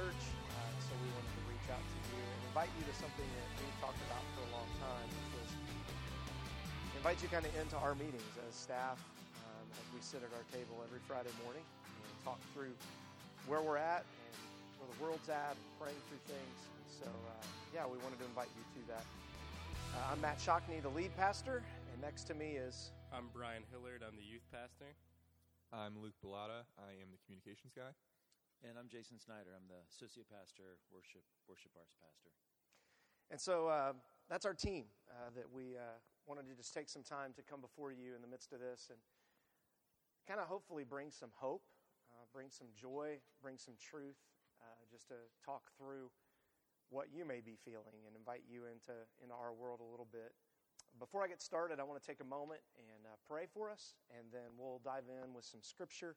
church, uh, so we wanted to reach out to you and invite you to something that we've talked about for a long time, which was invite you kind of into our meetings as staff um, as we sit at our table every Friday morning and talk through where we're at and where the world's at, and praying through things. And so, uh, yeah, we wanted to invite you to that. Uh, I'm Mat Shockney, the lead pastor, and next to me is I'm Bryan Hillard. I'm the youth pastor. I'm Luke Bilotta. I am the communications guy. And I'm Jason Snyder. I'm the associate pastor, worship worship arts pastor. And so uh, that's our team uh, that we uh, wanted to just take some time to come before you in the midst of this and kind of hopefully bring some hope, uh, bring some joy, bring some truth, uh, just to talk through what you may be feeling and invite you into, into our world a little bit. Before I get started, I want to take a moment and uh, pray for us, and then we'll dive in with some scripture,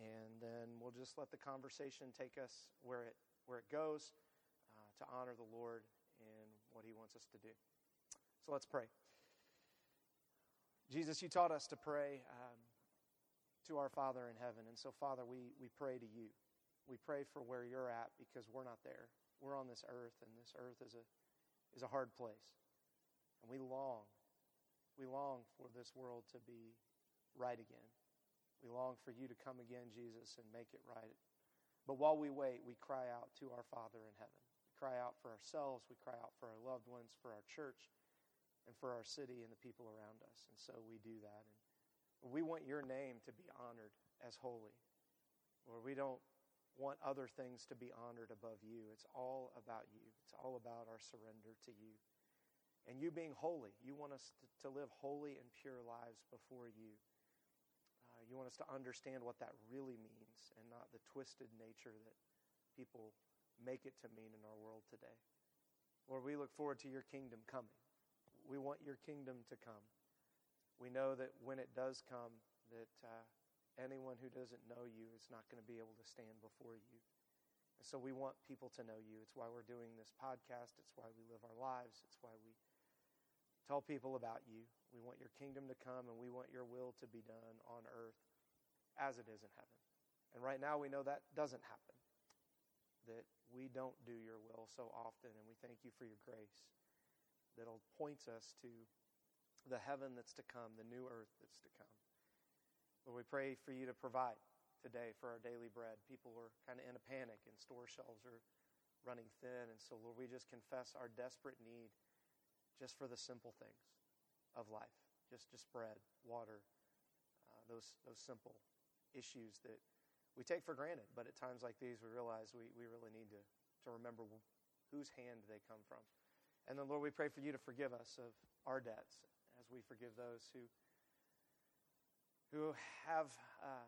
and then we'll just let the conversation take us where it, where it goes uh, to honor the Lord in what He wants us to do. So let's pray. Jesus, you taught us to pray um, to our Father in heaven, and so, Father, we, we pray to you. We pray for where you're at because we're not there. We're on this earth, and this earth is a, is a hard place. And we long, we long for this world to be right again. We long for you to come again, Jesus, and make it right. But while we wait, we cry out to our Father in heaven. We cry out for ourselves, we cry out for our loved ones, for our church, and for our city and the people around us. And so we do that. And we want your name to be honored as holy. Lord, we don't want other things to be honored above you. It's all about you, it's all about our surrender to you. And you being holy, you want us to, to live holy and pure lives before you. You want us to understand what that really means and not the twisted nature that people make it to mean in our world today. Lord, we look forward to your kingdom coming. We want your kingdom to come. We know that when it does come, that uh, anyone who doesn't know you is not going to be able to stand before you. And so we want people to know you. It's why we're doing this podcast. It's why we live our lives. It's why we tell people about you. We want your kingdom to come and we want your will to be done on earth as it is in heaven. And right now we know that doesn't happen, that we don't do your will so often, and we thank you for your grace that points us to the heaven that's to come, the new earth that's to come. Lord, we pray for you to provide today for our daily bread. People are kind of in a panic and store shelves are running thin. And so, Lord, we just confess our desperate need just for the simple things of life, just just bread, water, uh, those those simple issues that we take for granted. But at times like these, we realize we, we really need to, to remember whose hand they come from. And then, Lord, we pray for you to forgive us of our debts as we forgive those who who have uh,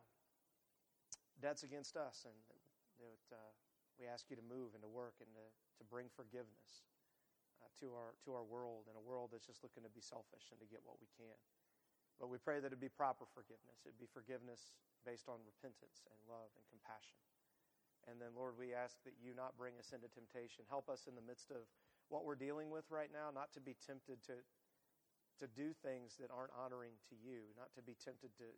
debts against us, and that uh, we ask you to move and to work and to, to bring forgiveness uh, to, our, to our world in a world that's just looking to be selfish and to get what we can. But we pray that it be proper forgiveness. It'd be forgiveness based on repentance and love and compassion. And then, Lord, we ask that you not bring us into temptation. Help us in the midst of what we're dealing with right now, not to be tempted to, to do things that aren't honoring to you, not to be tempted to,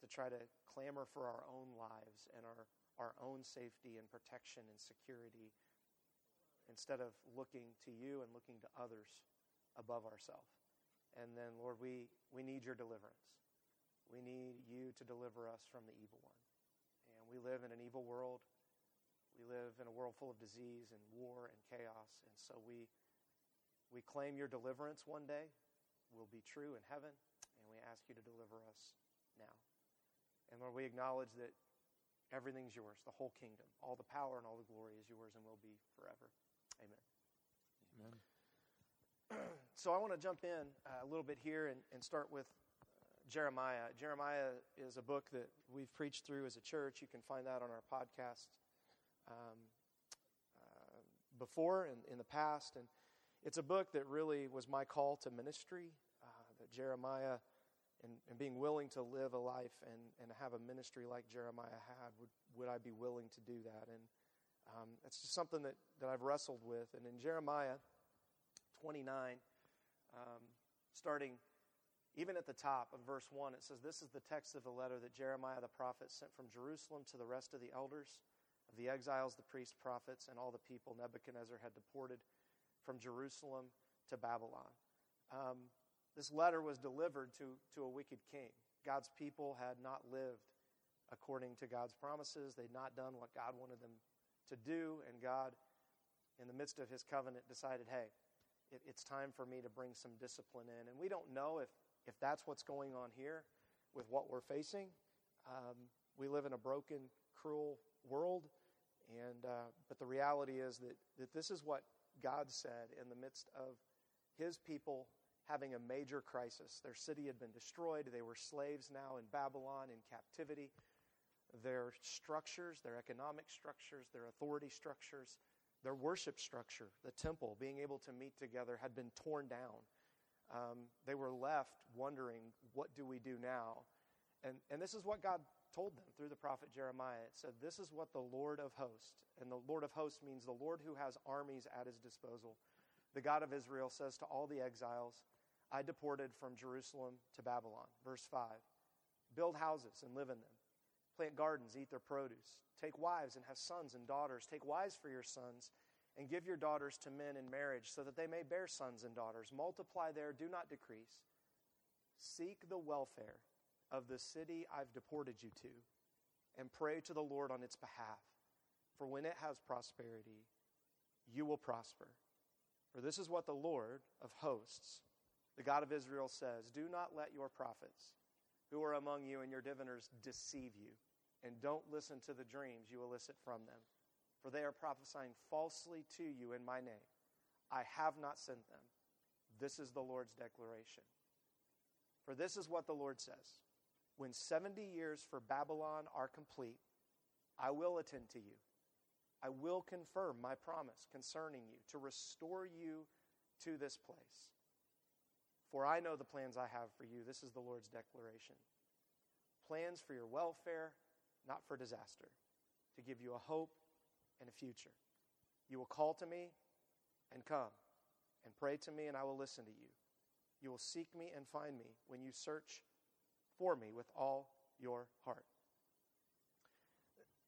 to try to clamor for our own lives and our, our own safety and protection and security instead of looking to you and looking to others above ourselves. And then, Lord, we, we need your deliverance. We need you to deliver us from the evil one. And we live in an evil world. We live in a world full of disease and war and chaos. And so we, we claim your deliverance one day will be true in heaven. And we ask you to deliver us now. And Lord, we acknowledge that everything's yours, the whole kingdom. All the power and all the glory is yours and will be forever. Amen. Amen. so I want to jump in uh, a little bit here and, and start with uh, Jeremiah. Jeremiah is a book that we've preached through as a church. You can find that on our podcast um, uh, before and in the past. And it's a book that really was my call to ministry, uh, that Jeremiah and, and, being willing to live a life and, and have a ministry like Jeremiah had, would, would I be willing to do that? And um, it's just something that, that I've wrestled with. And in Jeremiah 29, um, starting Even at the top of verse 1, it says, This is the text of the letter that Jeremiah the prophet sent from Jerusalem to the rest of the elders of the exiles, the priests, prophets, and all the people Nebuchadnezzar had deported from Jerusalem to Babylon. Um, this letter was delivered to, to a wicked king. God's people had not lived according to God's promises. They'd not done what God wanted them to do, and God, in the midst of his covenant, decided, hey, it, it's time for me to bring some discipline in. And we don't know if, if that's what's going on here with what we're facing. Um, we live in a broken, cruel world, and, uh, but the reality is that, that this is what God said in the midst of his people having a major crisis. Their city had been destroyed. They were slaves now in Babylon in captivity. Their structures, their economic structures, their authority structures, their worship structure, the temple, being able to meet together, had been torn down. Um, they were left wondering, what do we do now? And, and this is what God told them through the prophet Jeremiah. It said, This is what the Lord of hosts, and the Lord of hosts means the Lord who has armies at his disposal. The God of Israel says to all the exiles, I deported from Jerusalem to Babylon. Verse 5 Build houses and live in them. Plant gardens, eat their produce. Take wives and have sons and daughters. Take wives for your sons and give your daughters to men in marriage so that they may bear sons and daughters. Multiply there, do not decrease. Seek the welfare of the city I've deported you to and pray to the Lord on its behalf. For when it has prosperity, you will prosper. For this is what the Lord of hosts, the God of Israel, says Do not let your prophets who are among you and your diviners deceive you, and don't listen to the dreams you elicit from them. For they are prophesying falsely to you in my name. I have not sent them. This is the Lord's declaration. For this is what the Lord says when 70 years for Babylon are complete, I will attend to you. I will confirm my promise concerning you to restore you to this place. For I know the plans I have for you. This is the Lord's declaration plans for your welfare, not for disaster, to give you a hope and a future. You will call to me and come and pray to me, and I will listen to you. You will seek me and find me when you search for me with all your heart.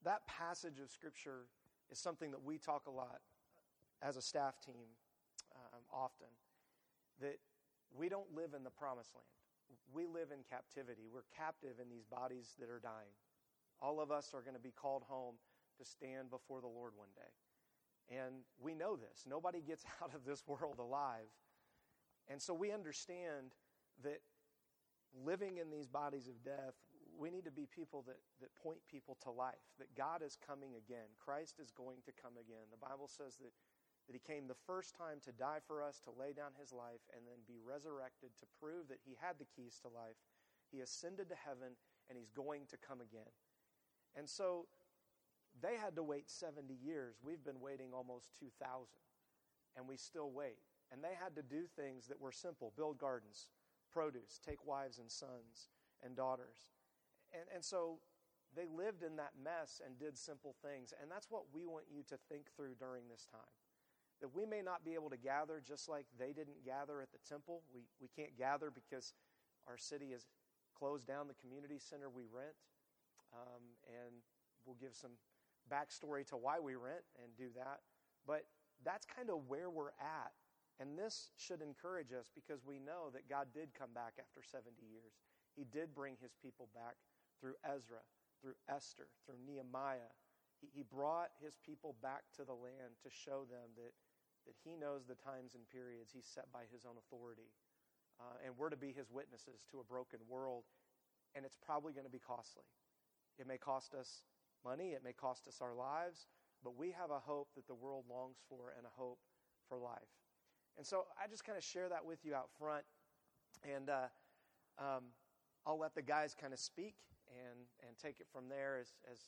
That passage of Scripture is something that we talk a lot as a staff team um, often. That we don't live in the promised land, we live in captivity. We're captive in these bodies that are dying. All of us are going to be called home to stand before the Lord one day. And we know this. Nobody gets out of this world alive. And so we understand that living in these bodies of death, we need to be people that, that point people to life, that God is coming again. Christ is going to come again. The Bible says that, that He came the first time to die for us, to lay down His life, and then be resurrected to prove that He had the keys to life. He ascended to heaven, and He's going to come again. And so they had to wait 70 years. We've been waiting almost 2,000, and we still wait. And they had to do things that were simple build gardens, produce, take wives and sons and daughters. And, and so they lived in that mess and did simple things. And that's what we want you to think through during this time. That we may not be able to gather just like they didn't gather at the temple. We, we can't gather because our city has closed down the community center we rent. Um, and we'll give some backstory to why we rent and do that. But that's kind of where we're at and this should encourage us because we know that God did come back after 70 years. He did bring his people back through Ezra, through Esther, through Nehemiah. He, he brought his people back to the land to show them that, that he knows the times and periods he's set by his own authority. Uh, and we're to be his witnesses to a broken world, and it's probably going to be costly. It may cost us money, it may cost us our lives, but we have a hope that the world longs for and a hope for life. And so I just kind of share that with you out front. And uh, um, I'll let the guys kind of speak and, and take it from there as, as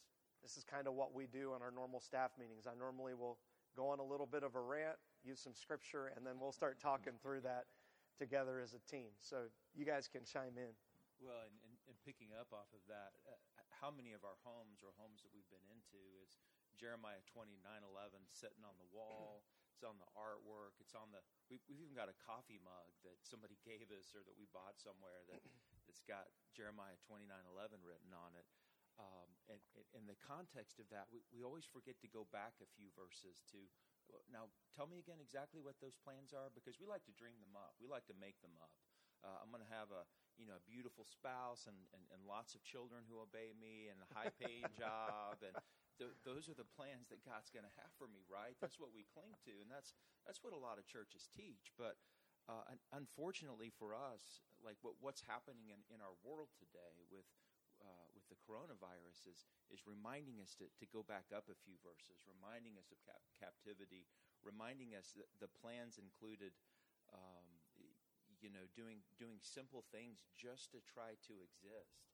this is kind of what we do on our normal staff meetings. I normally will go on a little bit of a rant, use some scripture, and then we'll start talking through that together as a team. So you guys can chime in. Well, and, and, and picking up off of that, uh, how many of our homes or homes that we've been into is Jeremiah 29 11 sitting on the wall, it's on the artwork, it's on the. We, we've even got a coffee mug that somebody gave us or that we bought somewhere that that's got Jeremiah twenty nine eleven written on it. Um, and in the context of that, we, we always forget to go back a few verses to. Now, tell me again exactly what those plans are because we like to dream them up. We like to make them up. Uh, I'm going to have a you know a beautiful spouse and, and, and lots of children who obey me and a high paying job and th- those are the plans that God's going to have for me, right? That's what we cling to, and that's that's what a lot of churches teach. But uh, unfortunately for us, like what, what's happening in, in our world today with uh, with the coronavirus is is reminding us to, to go back up a few verses, reminding us of cap- captivity, reminding us that the plans included. Um, you know, doing doing simple things just to try to exist,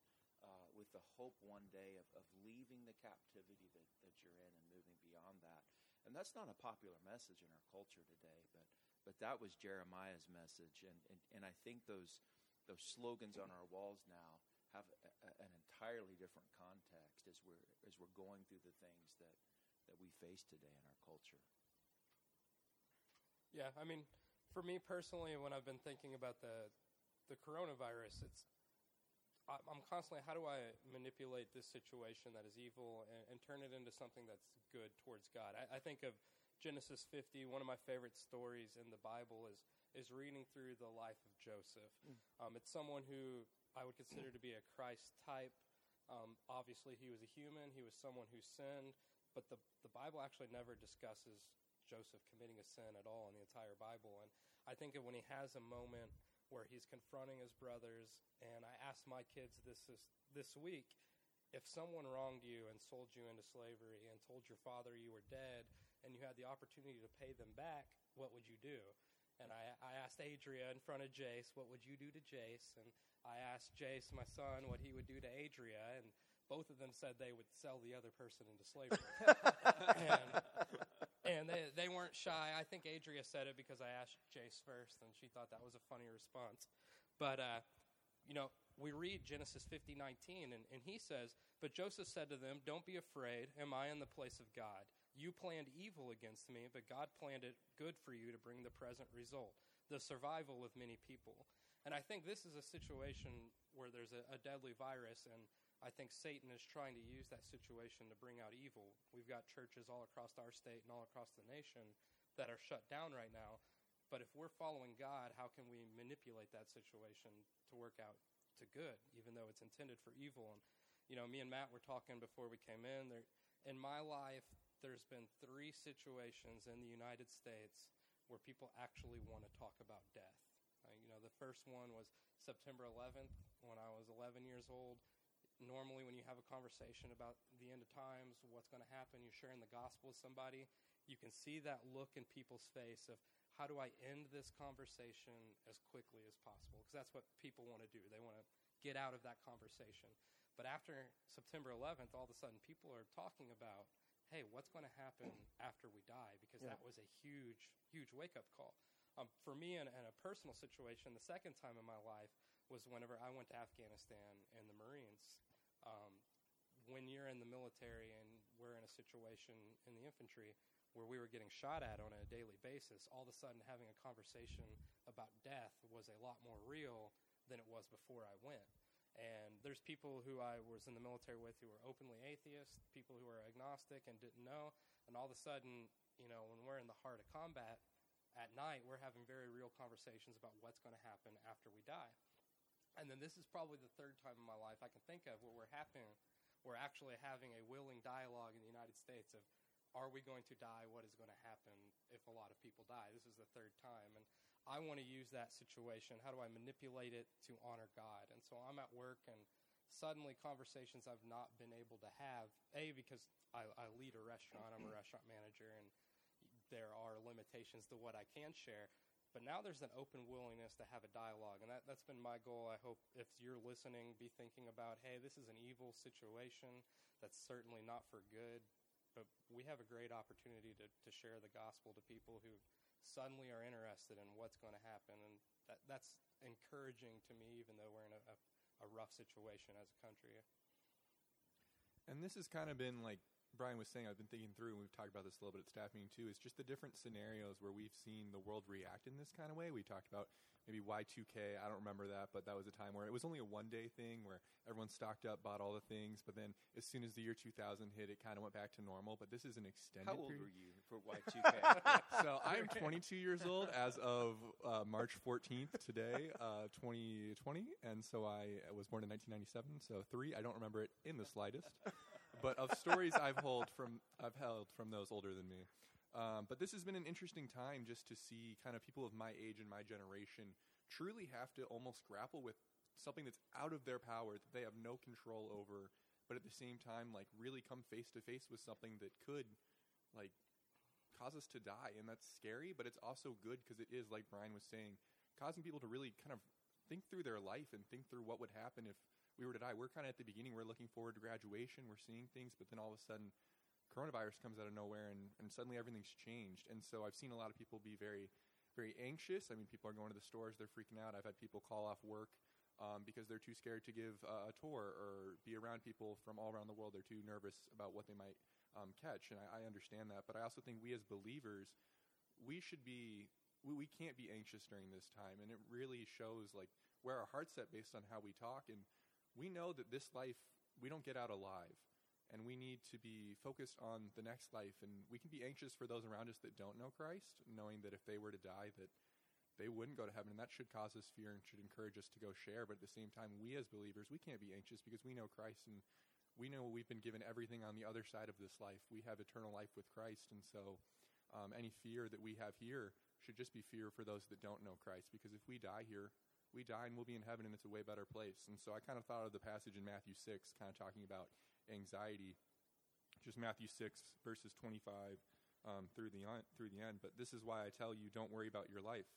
uh, with the hope one day of, of leaving the captivity that, that you're in and moving beyond that. And that's not a popular message in our culture today, but but that was Jeremiah's message, and and, and I think those those slogans on our walls now have a, a, an entirely different context as we're as we're going through the things that that we face today in our culture. Yeah, I mean, for me personally, when I've been thinking about the the coronavirus, it's I'm constantly how do I manipulate this situation that is evil and, and turn it into something that's good towards God. I, I, think of Genesis 50. One of my favorite stories in the Bible is is reading through the life of Joseph. Mm. Um, it's someone who I would consider to be a Christ type. Um, obviously, he was a human. He was someone who sinned, but the the Bible actually never discusses Joseph committing a sin at all in the entire Bible. And I think when he has a moment where he's confronting his brothers, and I asked my kids this this, this week, if someone wronged you and sold you into slavery and told your father you were dead and you had the opportunity to pay them back, what would you do? And I, I asked Adria in front of Jace, what would you do to Jace? And I asked Jace, my son, what he would do to Adria. And both of them said they would sell the other person into slavery. and and they, they weren't shy. I think Adria said it because I asked Jace first, and she thought that was a funny response. But, uh, you know, we read Genesis 50, 19, and, and he says, But Joseph said to them, Don't be afraid. Am I in the place of God? You planned evil against me, but God planned it good for you to bring the present result, the survival of many people. And I think this is a situation where there's a, a deadly virus, and I think Satan is trying to use that situation to bring out evil. We've got churches all across our state and all across the nation that are shut down right now. But if we're following God, how can we manipulate that situation to work out to good, even though it's intended for evil? And, you know, me and Mat were talking before we came in. There, in my life, there's been three situations in the United States where people actually want to talk about death. Uh, you know, the first one was September 11th when I was 11 years old normally when you have a conversation about the end of times, what's going to happen, you're sharing the gospel with somebody, you can see that look in people's face of how do I end this conversation as quickly as possible? Because that's what people want to do. They want to get out of that conversation. But after September 11th, all of a sudden people are talking about, hey, what's going to happen after we die? Because yeah. that was a huge, huge wake up call. Um, for me, in, in a personal situation, the second time in my life was whenever I went to Afghanistan and the Marines um, when you're in the military and we're in a situation in the infantry where we were getting shot at on a daily basis, all of a sudden having a conversation about death was a lot more real than it was before I went. And there's people who I was in the military with who were openly atheist, people who were agnostic and didn't know. And all of a sudden, you know, when we're in the heart of combat at night, we're having very real conversations about what's going to happen after we die. And then this is probably the third time in my life I can think of where we're having, we're actually having a willing dialogue in the United States of, are we going to die? What is going to happen if a lot of people die? This is the third time, and I want to use that situation. How do I manipulate it to honor God? And so I'm at work, and suddenly conversations I've not been able to have. A because I, I lead a restaurant. I'm a restaurant manager, and there are limitations to what I can share. But now there's an open willingness to have a dialogue. And that, that's been my goal. I hope if you're listening, be thinking about hey, this is an evil situation that's certainly not for good. But we have a great opportunity to, to share the gospel to people who suddenly are interested in what's going to happen. And that, that's encouraging to me, even though we're in a, a, a rough situation as a country. And this has kind of been like Bryan was saying, I've been thinking through, and we've talked about this a little bit at staff meeting too. is just the different scenarios where we've seen the world react in this kind of way. We talked about maybe Y2K. I don't remember that, but that was a time where it was only a one day thing where everyone stocked up, bought all the things, but then as soon as the year 2000 hit, it kind of went back to normal. But this is an extended. How old period. were you for Y2K? so I am 22 years old as of uh, March 14th today, uh, 2020, and so I was born in 1997. So three, I don't remember it in the slightest, but of stories I've held from I've held from those older than me. Um, but this has been an interesting time just to see kind of people of my age and my generation truly have to almost grapple with something that's out of their power that they have no control over, but at the same time, like really come face to face with something that could, like, cause us to die. And that's scary, but it's also good because it is, like Bryan was saying, causing people to really kind of think through their life and think through what would happen if we were to die. We're kind of at the beginning, we're looking forward to graduation, we're seeing things, but then all of a sudden, coronavirus comes out of nowhere and, and suddenly everything's changed. And so I've seen a lot of people be very, very anxious. I mean, people are going to the stores, they're freaking out. I've had people call off work um, because they're too scared to give uh, a tour or be around people from all around the world. They're too nervous about what they might um, catch. And I, I understand that. But I also think we as believers, we should be, we, we can't be anxious during this time. And it really shows like where our heart's at based on how we talk. And we know that this life, we don't get out alive and we need to be focused on the next life and we can be anxious for those around us that don't know christ knowing that if they were to die that they wouldn't go to heaven and that should cause us fear and should encourage us to go share but at the same time we as believers we can't be anxious because we know christ and we know we've been given everything on the other side of this life. We have eternal life with christ and so um, any fear that we have here should just be fear for those that don't know christ because if we die here we die and we'll be in heaven and it's a way better place and so i kind of thought of the passage in matthew 6 kind of talking about anxiety. Just Matthew 6, verses 25 um, through, the, through the end. But this is why I tell you don't worry about your life,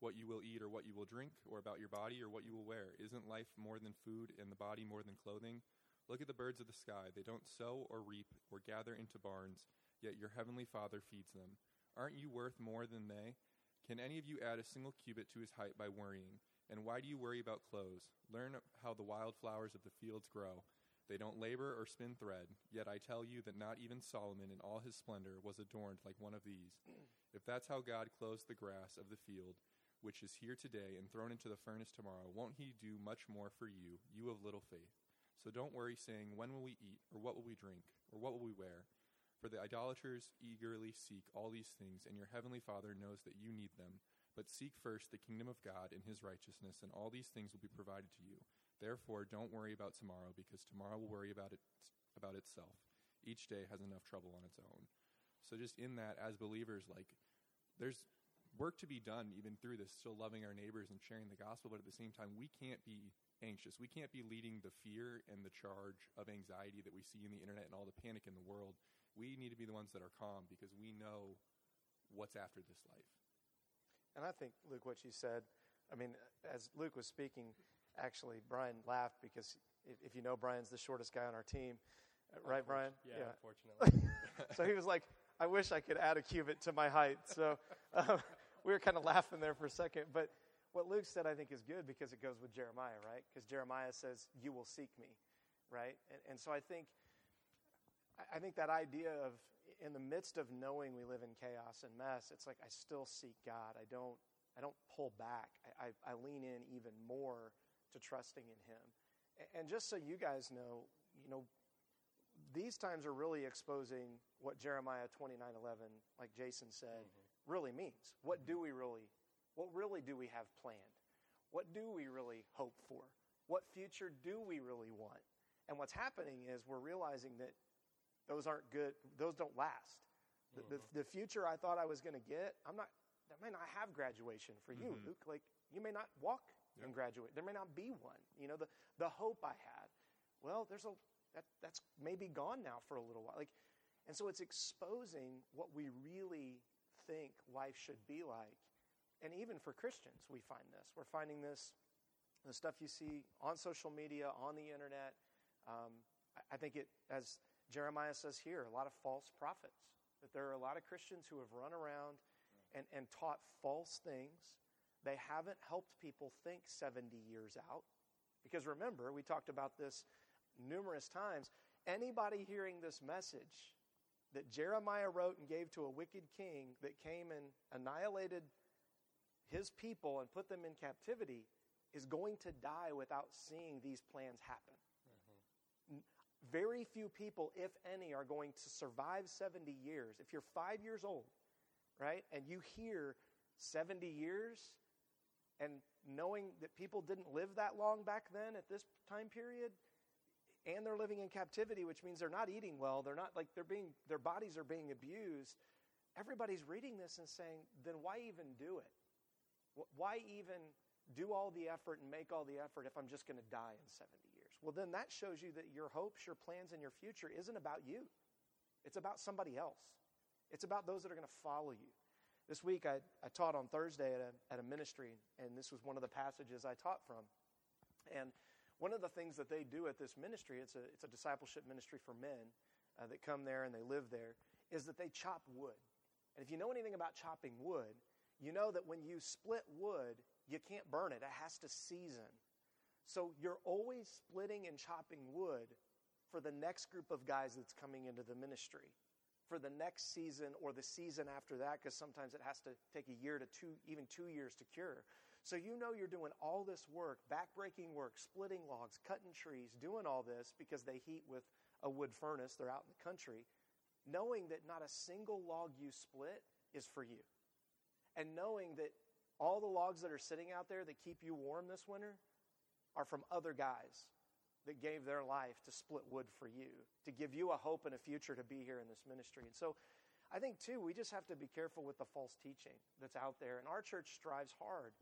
what you will eat or what you will drink, or about your body or what you will wear. Isn't life more than food and the body more than clothing? Look at the birds of the sky. They don't sow or reap or gather into barns, yet your heavenly Father feeds them. Aren't you worth more than they? Can any of you add a single cubit to his height by worrying? And why do you worry about clothes? Learn how the wild flowers of the fields grow. They don't labor or spin thread, yet I tell you that not even Solomon in all his splendor was adorned like one of these. If that's how God clothes the grass of the field, which is here today and thrown into the furnace tomorrow, won't he do much more for you, you of little faith? So don't worry, saying, When will we eat, or what will we drink, or what will we wear? For the idolaters eagerly seek all these things, and your heavenly Father knows that you need them. But seek first the kingdom of God and his righteousness, and all these things will be provided to you. Therefore, don't worry about tomorrow, because tomorrow will worry about, it, about itself. Each day has enough trouble on its own. So, just in that, as believers, like, there's work to be done even through this, still loving our neighbors and sharing the gospel, but at the same time, we can't be anxious. We can't be leading the fear and the charge of anxiety that we see in the internet and all the panic in the world. We need to be the ones that are calm because we know what's after this life. And I think, Luke, what you said, I mean, as Luke was speaking, actually, Bryan laughed because if, if you know, Bryan's the shortest guy on our team, uh, right, Bryan? Yeah, yeah. unfortunately. so he was like, I wish I could add a cubit to my height. So um, we were kind of laughing there for a second. But what Luke said, I think, is good because it goes with Jeremiah, right? Because Jeremiah says, You will seek me, right? And, and so I think. I think that idea of in the midst of knowing we live in chaos and mess, it's like I still seek God. I don't I don't pull back. I, I, I lean in even more to trusting in Him. And just so you guys know, you know, these times are really exposing what Jeremiah 29:11, like Jason said, mm-hmm. really means. What do we really what really do we have planned? What do we really hope for? What future do we really want? And what's happening is we're realizing that those aren't good, those don't last. The, mm-hmm. the, the, future I thought I was going to get, I'm not, that may not have graduation for you, mm-hmm. Luke. Like, you may not walk yep. and graduate. There may not be one. You know, the, the hope I had, well, there's a, that, that's maybe gone now for a little while. Like, and so it's exposing what we really think life should be like. And even for Christians, we find this. We're finding this, the stuff you see on social media, on the internet. Um, I, I think it, as Jeremiah says here, a lot of false prophets. That there are a lot of Christians who have run around and, and taught false things they haven't helped people think 70 years out. Because remember, we talked about this numerous times. Anybody hearing this message that Jeremiah wrote and gave to a wicked king that came and annihilated his people and put them in captivity is going to die without seeing these plans happen. Very few people, if any, are going to survive 70 years. If you're five years old, right, and you hear 70 years, and knowing that people didn't live that long back then at this time period, and they're living in captivity, which means they're not eating well. They're not like they're being, their bodies are being abused. Everybody's reading this and saying, then why even do it? Why even do all the effort and make all the effort if I'm just going to die in 70 years? Well, then that shows you that your hopes, your plans, and your future isn't about you. It's about somebody else. It's about those that are going to follow you. This week, I, I taught on Thursday at a, at a ministry, and this was one of the passages I taught from. And one of the things that they do at this ministry, it's a, it's a discipleship ministry for men uh, that come there and they live there, is that they chop wood. And if you know anything about chopping wood, you know that when you split wood, you can't burn it, it has to season. So you're always splitting and chopping wood for the next group of guys that's coming into the ministry, for the next season or the season after that, because sometimes it has to take a year to two, even two years to cure. So you know you're doing all this work, backbreaking work, splitting logs, cutting trees, doing all this because they heat with a wood furnace. They're out in the country, knowing that not a single log you split is for you. And knowing that all the logs that are sitting out there that keep you warm this winter are from other guys that gave their life to split wood for you, to give you a hope and a future to be here in this ministry. And so I think, too, we just have to be careful with the false teaching that's out there. And our church strives hard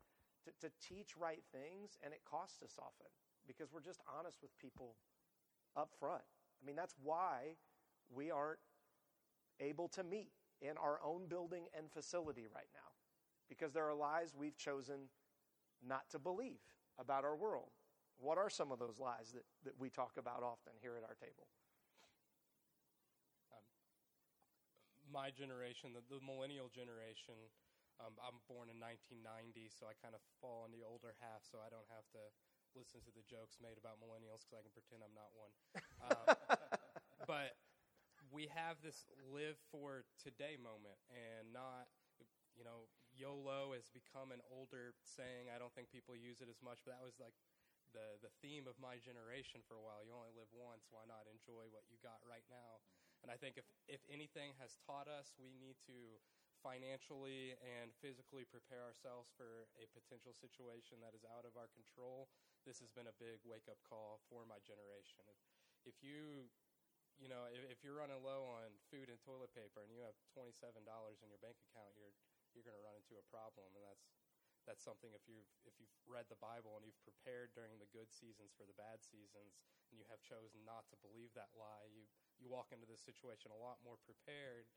to, to teach right things, and it costs us often because we're just honest with people up front. I mean, that's why we aren't able to meet in our own building and facility right now because there are lies we've chosen not to believe about our world. What are some of those lies that, that we talk about often here at our table? Um, my generation, the, the millennial generation, um, I'm born in 1990, so I kind of fall in the older half, so I don't have to listen to the jokes made about millennials because I can pretend I'm not one. Um, but we have this live for today moment and not, you know, YOLO has become an older saying. I don't think people use it as much, but that was like the, the theme of my generation for a while. You only live once. Why not enjoy what you got right now? Mm-hmm. And I think if, if anything has taught us, we need to financially and physically prepare ourselves for a potential situation that is out of our control, this has been a big wake up call for my generation. If, if you you know, if, if, you're running low on food and toilet paper and you have $27 in your bank account, you're you're going to run into a problem, and that's that's something if you've if you've read the Bible and you've prepared during the good seasons for the bad seasons, and you have chosen not to believe that lie, you you walk into this situation a lot more prepared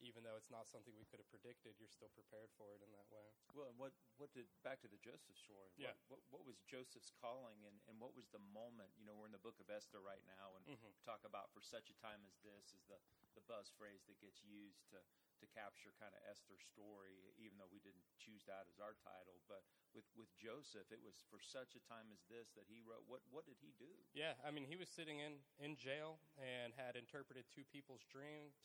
even though it's not something we could have predicted, you're still prepared for it in that way. Well, what what did back to the Joseph story? Yeah. What, what, what was Joseph's calling, and, and what was the moment? You know, we're in the book of Esther right now, and mm-hmm. talk about for such a time as this is the the buzz phrase that gets used to to capture kind of Esther's story, even though we didn't choose that as our title. But with with Joseph, it was for such a time as this that he wrote. What what did he do? Yeah, I mean, he was sitting in in jail and had interpreted two people's dreams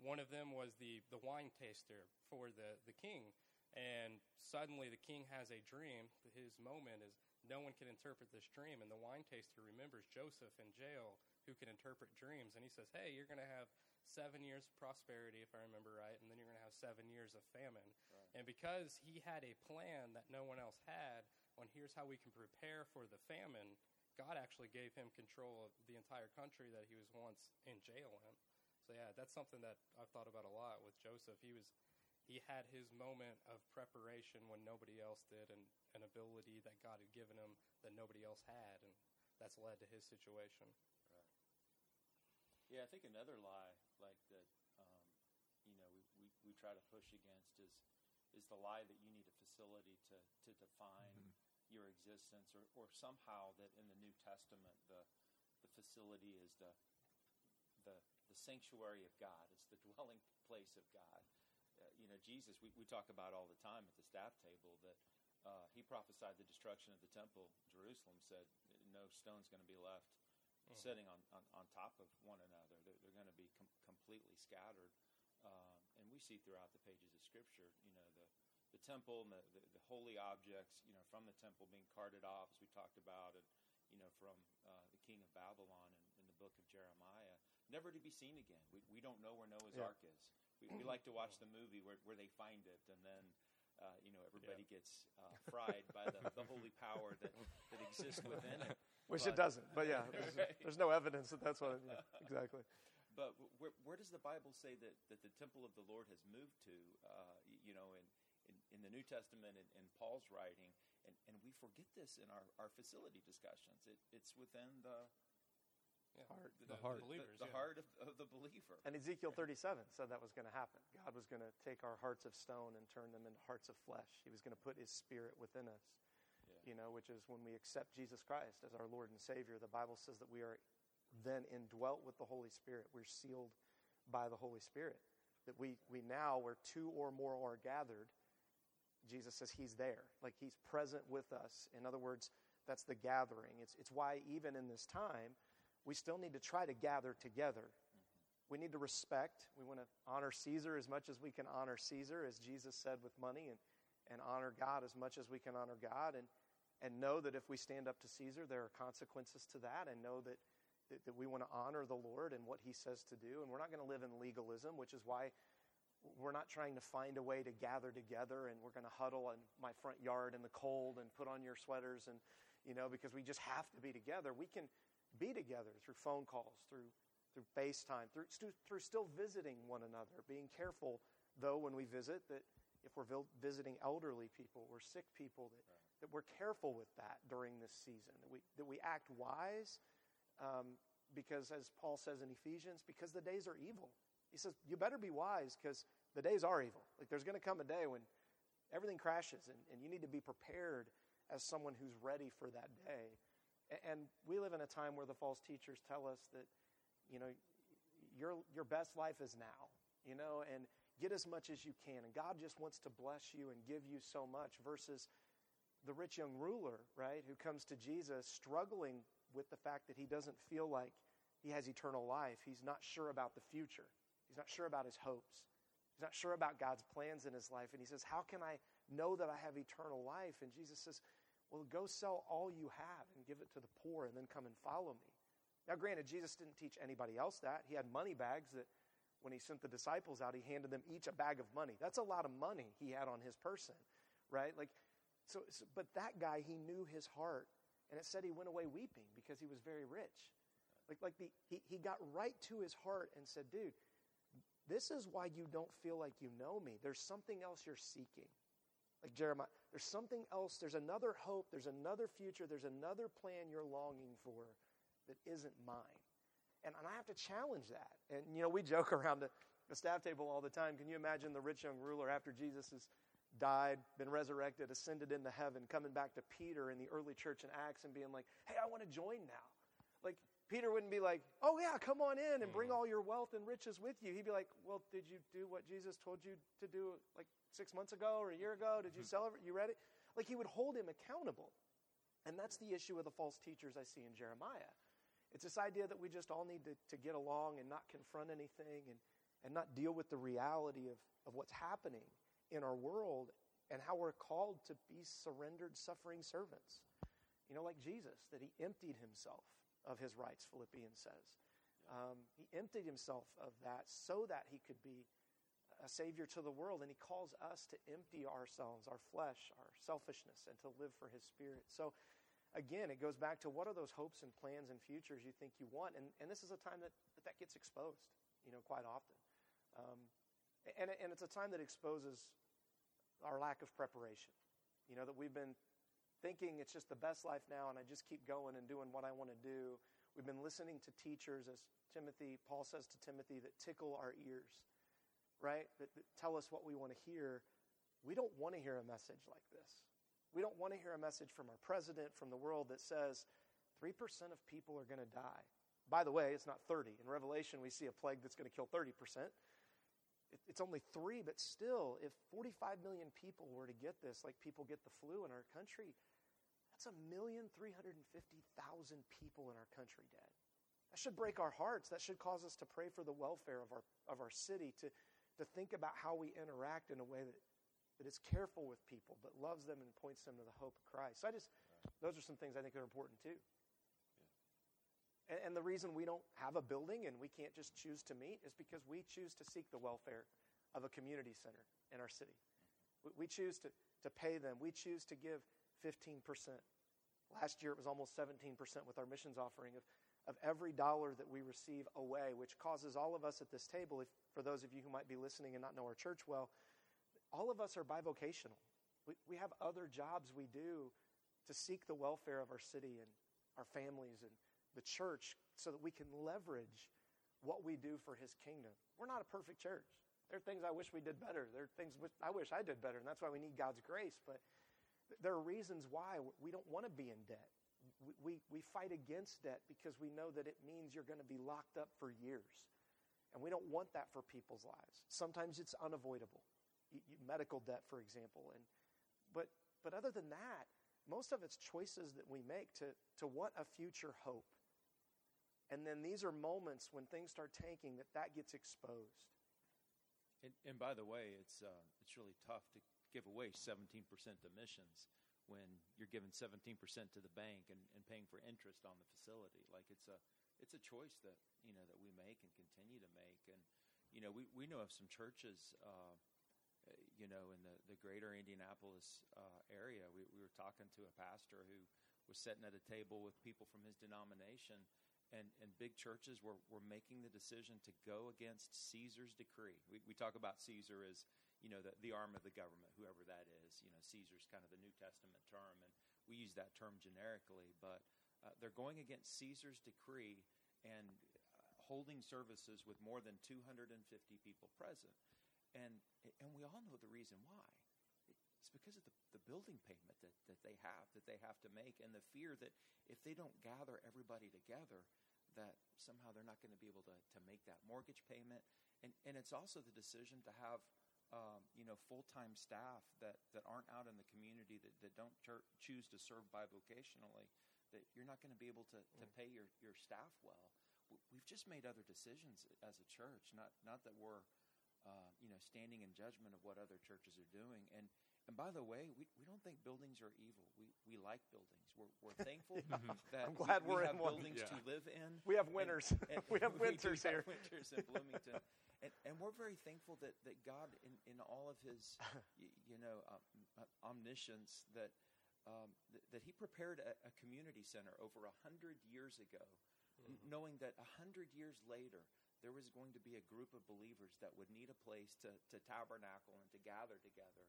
one of them was the, the wine taster for the, the king. And suddenly the king has a dream. His moment is no one can interpret this dream. And the wine taster remembers Joseph in jail who can interpret dreams. And he says, Hey, you're going to have seven years of prosperity, if I remember right, and then you're going to have seven years of famine. Right. And because he had a plan that no one else had, on here's how we can prepare for the famine, God actually gave him control of the entire country that he was once in jail in. So yeah, that's something that I've thought about a lot with Joseph. He was he had his moment of preparation when nobody else did and an ability that God had given him that nobody else had and that's led to his situation. Right. Yeah, I think another lie like that um, you know we, we, we try to push against is is the lie that you need a facility to, to define mm-hmm. your existence or, or somehow that in the New Testament the the facility is the the the sanctuary of God. It's the dwelling place of God. Uh, you know, Jesus, we, we talk about all the time at the staff table that uh, he prophesied the destruction of the temple. Jerusalem said, no stone's going to be left sitting on, on, on top of one another. They're, they're going to be com- completely scattered. Um, and we see throughout the pages of Scripture, you know, the, the temple and the, the, the holy objects, you know, from the temple being carted off, as we talked about, and, you know, from uh, the king of Babylon in, in the book of Jeremiah, never to be seen again. We, we don't know where Noah's Yeah. Ark is. We, we like to watch the movie where, where they find it, and then, uh, you know, everybody gets uh, fried by the, the holy power that, that exists within it. Which it doesn't, but yeah, there's, Right. there's no evidence that that's what. It, yeah, exactly. But where, where does the Bible say that, that the temple of the Lord has moved to? Uh, you know, in, in, in the New Testament and in, Paul's writing, and, and we forget this in our, our facility discussions. It, it's within the Yeah. Heart. The heart. believers. the, yeah. heart of, of the believer. And Ezekiel 37 said that was going to happen. God was going to take our hearts of stone and turn them into hearts of flesh. He was going to put His Spirit within us. Yeah. You know, which is when we accept Jesus Christ as our Lord and Savior. The Bible says that we are then indwelt with the Holy Spirit. We're sealed by the Holy Spirit. That we we now, where two or more are gathered, Jesus says He's there. Like He's present with us. In other words, that's the gathering. It's it's why even in this time, we still need to try to gather together. Mm-hmm. We need to respect. We want to honor Caesar as much as we can honor Caesar, as Jesus said with money, and, and honor God as much as we can honor God. And, and know that if we stand up to Caesar, there are consequences to that, and know that, that, that we want to honor the Lord and what he says to do. And we're not going to live in legalism, which is why we're not trying to find a way to gather together and we're going to huddle in my front yard in the cold and put on your sweaters and, you know, because we just have to be together. We can be together through phone calls, through through FaceTime, through, through still visiting one another, being careful, though, when we visit, that if we're visiting elderly people or sick people, that, that we're careful with that during this season, that we, that we act wise, um, because as Paul says in Ephesians, because the days are evil. He says, you better be wise because the days are evil. Like there's going to come a day when everything crashes, and, and you need to be prepared as someone who's ready for that day. And we live in a time where the false teachers tell us that, you know, your, your best life is now, you know, and get as much as you can. And God just wants to bless you and give you so much versus the rich young ruler, right, who comes to Jesus struggling with the fact that he doesn't feel like he has eternal life. He's not sure about the future, he's not sure about his hopes. He's not sure about God's plans in his life. And he says, How can I know that I have eternal life? And Jesus says, Well, go sell all you have and give it to the poor and then come and follow me. Now, granted, Jesus didn't teach anybody else that. He had money bags that when he sent the disciples out, he handed them each a bag of money. That's a lot of money he had on his person, right? Like, so, so but that guy, he knew his heart. And it said he went away weeping because he was very rich. Like, like the, he, he got right to his heart and said, dude, this is why you don't feel like you know me. There's something else you're seeking. Like Jeremiah, there's something else. There's another hope. There's another future. There's another plan you're longing for that isn't mine. And, and I have to challenge that. And, you know, we joke around the, the staff table all the time. Can you imagine the rich young ruler after Jesus has died, been resurrected, ascended into heaven, coming back to Peter in the early church in Acts and being like, hey, I want to join now? Peter wouldn't be like, oh, yeah, come on in and bring mm. all your wealth and riches with you. He'd be like, well, did you do what Jesus told you to do like six months ago or a year ago? Did you mm-hmm. celebrate? You ready? Like, he would hold him accountable. And that's the issue with the false teachers I see in Jeremiah. It's this idea that we just all need to, to get along and not confront anything and, and not deal with the reality of, of what's happening in our world and how we're called to be surrendered, suffering servants. You know, like Jesus, that he emptied himself of his rights, Philippians says. Um, he emptied himself of that so that he could be a savior to the world. And he calls us to empty ourselves, our flesh, our selfishness, and to live for his spirit. So, again, it goes back to what are those hopes and plans and futures you think you want? And, and this is a time that, that that gets exposed, you know, quite often. Um, and, and it's a time that exposes our lack of preparation. You know, that we've been thinking it's just the best life now and I just keep going and doing what I want to do. We've been listening to teachers, as Timothy, Paul says to Timothy, that tickle our ears, right? That, that tell us what we want to hear. We don't want to hear a message like this. We don't want to hear a message from our president, from the world that says 3% of people are going to die. By the way, it's not 30. In Revelation, we see a plague that's going to kill 30%. It, it's only three, but still, if 45 million people were to get this, like people get the flu in our country, that's a million three hundred and fifty thousand people in our country dead. That should break our hearts. That should cause us to pray for the welfare of our, of our city, to, to think about how we interact in a way that, that is careful with people, but loves them and points them to the hope of Christ. So I just, those are some things I think are important too. And, and the reason we don't have a building and we can't just choose to meet is because we choose to seek the welfare of a community center in our city. Mm-hmm. We, we choose to, to pay them. We choose to give 15%. Last year it was almost 17% with our missions offering of, of every dollar that we receive away, which causes all of us at this table, if, for those of you who might be listening and not know our church well, all of us are bivocational. We, we have other jobs we do to seek the welfare of our city and our families and the church so that we can leverage what we do for his kingdom. We're not a perfect church. There are things I wish we did better. There are things I wish I did better, and that's why we need God's grace. But there are reasons why we don't want to be in debt. We, we, we fight against debt because we know that it means you're going to be locked up for years. And we don't want that for people's lives. Sometimes it's unavoidable. Medical debt, for example. And, but, but other than that, most of it's choices that we make to, to want a future hope. And then these are moments when things start tanking that that gets exposed. And, and by the way, it's, uh, it's really tough to give away 17% to missions when you're giving 17% to the bank and, and paying for interest on the facility. Like it's a, it's a choice that, you know, that we make and continue to make. And, you know, we, we know of some churches, uh, you know, in the, the greater Indianapolis uh, area. We, we were talking to a pastor who was sitting at a table with people from his denomination and, and big churches were, were making the decision to go against Caesar's decree. We, we talk about Caesar as, you know, the, the arm of the government, whoever that is. You know, Caesar's kind of the New Testament term, and we use that term generically, but uh, they're going against Caesar's decree and uh, holding services with more than 250 people present. And, and we all know the reason why. It's because of the, the building payment that, that they have, that they have to make, and the fear that if they don't gather everybody together, that somehow they're not going to be able to, to make that mortgage payment. And, and it's also the decision to have um, you know, full-time staff that, that aren't out in the community, that, that don't ter- choose to serve bivocationally, that you're not going to be able to, to pay your, your staff well. We've just made other decisions as a church, not, not that we're, uh, you know, standing in judgment of what other churches are doing. And, and by the way, we, we don't think buildings are evil. We, we like buildings. We're, we're thankful that I'm glad we, we are have in one. buildings Yeah. to live in. We have winners. And, and we have winters do here. have Winters in Bloomington. And, and we're very thankful that, that God, in, in all of his, you, you know, um, uh, omniscience, that, um, th- that he prepared a, a community center over a hundred years ago, n- knowing that a hundred years later, there was going to be a group of believers that would need a place to, to tabernacle and to gather together.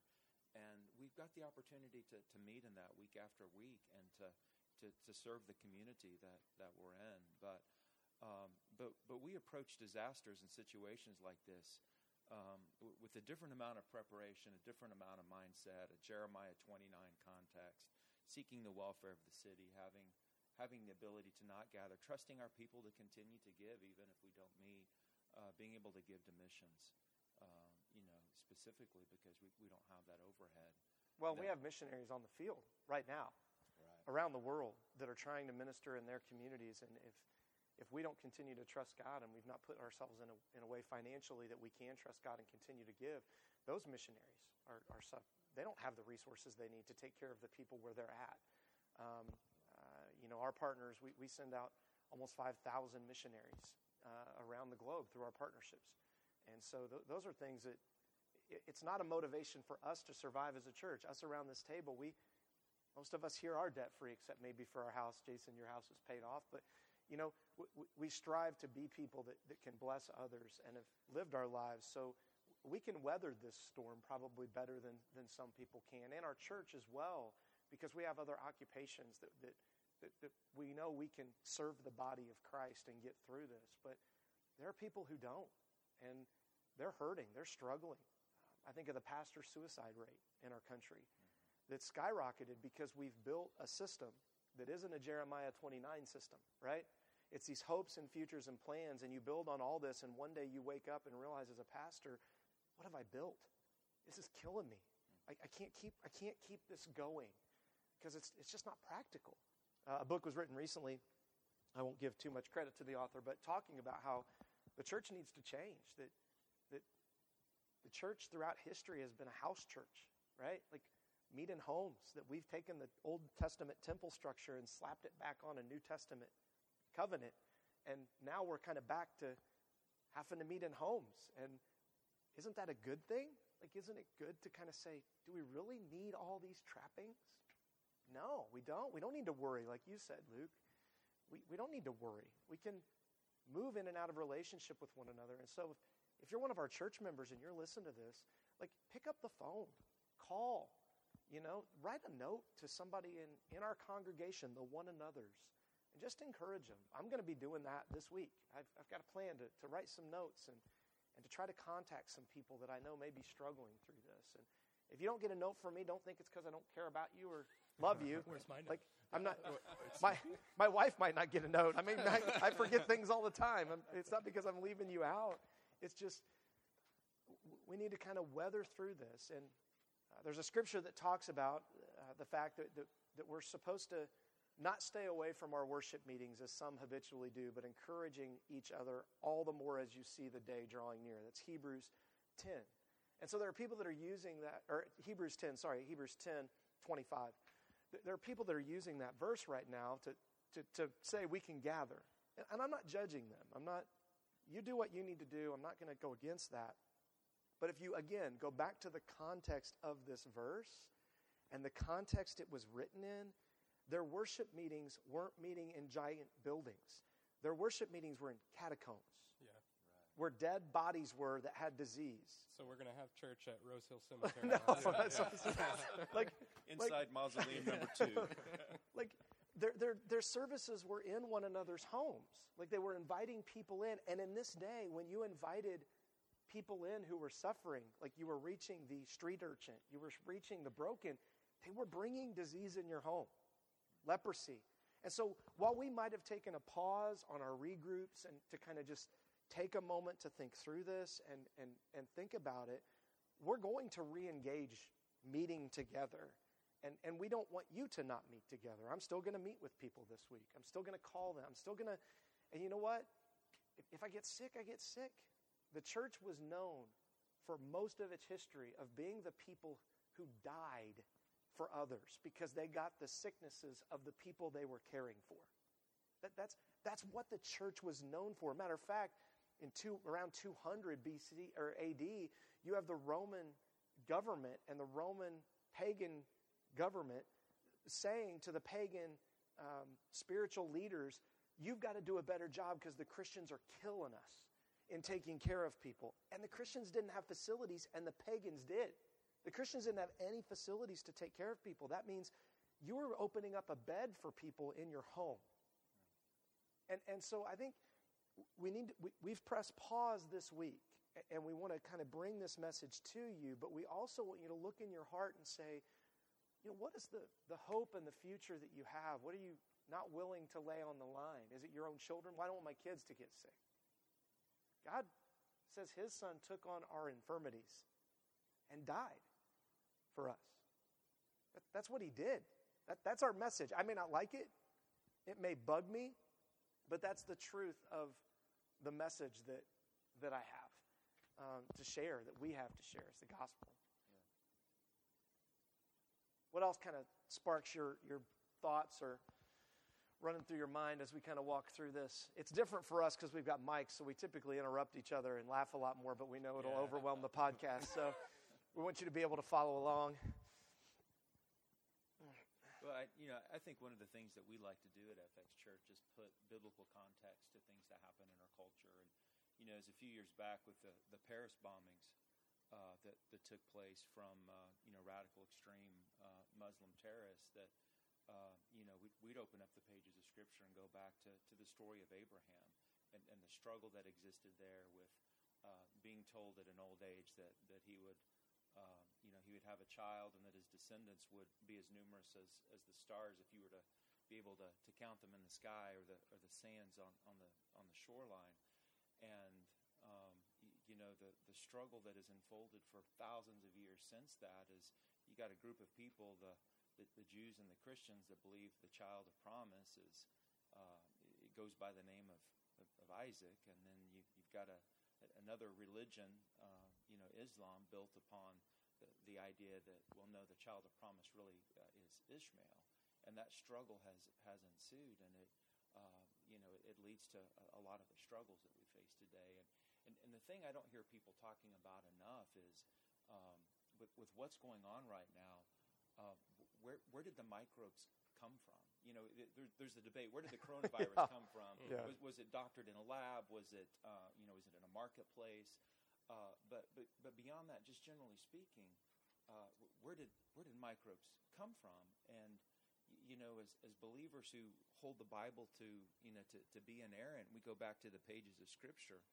And we've got the opportunity to, to meet in that week after week and to, to, to serve the community that, that we're in. But, um, but, but we approach disasters and situations like this um, w- with a different amount of preparation, a different amount of mindset, a Jeremiah 29 context, seeking the welfare of the city, having, having the ability to not gather, trusting our people to continue to give even if we don't meet, uh, being able to give to missions. Um, you know, specifically because we, we don't have that overhead. Well, we have missionaries on the field right now Right. around the world that are trying to minister in their communities. And if, if we don't continue to trust God and we've not put ourselves in a, in a way financially that we can trust God and continue to give, those missionaries are, are suff- they don't have the resources they need to take care of the people where they're at. Um, uh, you know, our partners, we, we send out almost 5,000 missionaries uh, around the globe through our partnerships. And so th- those are things that it- it's not a motivation for us to survive as a church. Us around this table, we most of us here are debt free, except maybe for our house. Jason, your house is paid off, but you know we, strive to be people that, that can bless others and have lived our lives so we can weather this storm probably better than, than some people can, and our church as well, because we have other occupations that, that, that, that we know we can serve the body of Christ and get through this. But there are people who don't, and they're hurting, they're struggling. I think of the pastor suicide rate in our country that's skyrocketed because we've built a system that isn't a Jeremiah 29 system, right? It's these hopes and futures and plans, and you build on all this, and one day you wake up and realize as a pastor, what have I built? This is killing me. I, I can't keep I can't keep this going because it's it's just not practical. Uh, a book was written recently I won't give too much credit to the author, but talking about how the church needs to change. That that the church throughout history has been a house church, right? Like meet in homes. That we've taken the Old Testament temple structure and slapped it back on a New Testament covenant, and now we're kind of back to having to meet in homes. And isn't that a good thing? Like, isn't it good to kind of say, do we really need all these trappings? No, we don't. We don't need to worry, like you said, Luke. We, we don't need to worry. We can move in and out of relationship with one another. And so, if, if you're one of our church members and you're listening to this, like, pick up the phone, call, you know, write a note to somebody in, in our congregation, the one another's, and just encourage them. I'm going to be doing that this week. I've, I've got a plan to, to write some notes and, and to try to contact some people that I know may be struggling through this. And if you don't get a note from me, don't think it's because I don't care about you or love you. Where's my note? Like I'm not. Oh, my my wife might not get a note. I mean, I, I forget things all the time. I'm, it's not because I'm leaving you out. It's just we need to kind of weather through this. And there's a scripture that talks about uh, the fact that, that that we're supposed to not stay away from our worship meetings as some habitually do, but encouraging each other all the more as you see the day drawing near. That's Hebrews 10. And so there are people that are using that, or Hebrews 10, sorry, Hebrews 10, 25. There are people that are using that verse right now to, to, to say we can gather. And I'm not judging them. I'm not, you do what you need to do. I'm not going to go against that. But if you, again, go back to the context of this verse and the context it was written in, their worship meetings weren't meeting in giant buildings. Their worship meetings were in catacombs. Yeah. Where dead bodies were that had disease. So we're going to have church at Rose Hill Cemetery. no, that's like inside like, mausoleum number two. like their, their, their services were in one another's homes. Like they were inviting people in. And in this day, when you invited people in who were suffering, like you were reaching the street urchin, you were reaching the broken, they were bringing disease in your home leprosy. And so while we might have taken a pause on our regroups and to kind of just take a moment to think through this and, and, and think about it, we're going to re engage meeting together. And, and we don't want you to not meet together. I'm still going to meet with people this week. I'm still going to call them. I'm still going to, and you know what? If, if I get sick, I get sick. The church was known for most of its history of being the people who died for others because they got the sicknesses of the people they were caring for. That, that's, that's what the church was known for. Matter of fact, in two, around 200 BC or AD, you have the Roman government and the Roman pagan government saying to the pagan um, spiritual leaders, You've got to do a better job because the Christians are killing us in taking care of people. And the Christians didn't have facilities, and the pagans did. The Christians didn't have any facilities to take care of people. That means you were opening up a bed for people in your home. And, and so I think we need we, we've pressed pause this week and we want to kind of bring this message to you, but we also want you to look in your heart and say, you know, what is the, the hope and the future that you have? What are you not willing to lay on the line? Is it your own children? Why don't want my kids to get sick? God says his son took on our infirmities and died for us. That, that's what he did. That, that's our message. I may not like it, it may bug me, but that's the truth of the message that, that I have um, to share, that we have to share. It's the gospel. Yeah. What else kind of sparks your, your thoughts or running through your mind as we kind of walk through this? It's different for us because we've got mics, so we typically interrupt each other and laugh a lot more, but we know it'll yeah. overwhelm the podcast. So we want you to be able to follow along. Well, I, you know, I think one of the things that we like to do at FX Church is put biblical context to things that happen in our culture. And you know, as a few years back with the, the Paris bombings uh, that that took place from uh, you know radical extreme uh, Muslim terrorists, that uh, you know we'd, we'd, open up the pages of Scripture and go back to, to the story of Abraham and, and the struggle that existed there with uh, being told at an old age that that he would um, you know, he would have a child and that his descendants would be as numerous as, as the stars if you were to be able to, to count them in the sky or the, or the sands on, on, the, on the shoreline. And, um, you know, the, the struggle that has unfolded for thousands of years since that is you got a group of people, the, the, the Jews and the Christians, that believe the child of promise is uh, goes by the name of, of, of Isaac, and then you, you've got a, another religion, uh, you know, Islam, built upon the, the idea that, well, no, the child of promise really uh, is Ishmael. And that struggle has, has ensued, and it, uh, you know, it, it leads to a, a, lot of the struggles that we face today. And, and, and the thing I don't hear people talking about enough is um, with, with what's going on right now, uh, where, where did the microbes come from? You know, there, there's the debate. Where did the coronavirus yeah. come from? Yeah. Was, was, it doctored in a lab? Was it, uh, you know, was it in a marketplace? Uh, but, but, but beyond that, just generally speaking, uh, where did where did microbes come from? And you know, as, as believers who hold the Bible to you know to, to be inerrant, we go back to the pages of Scripture.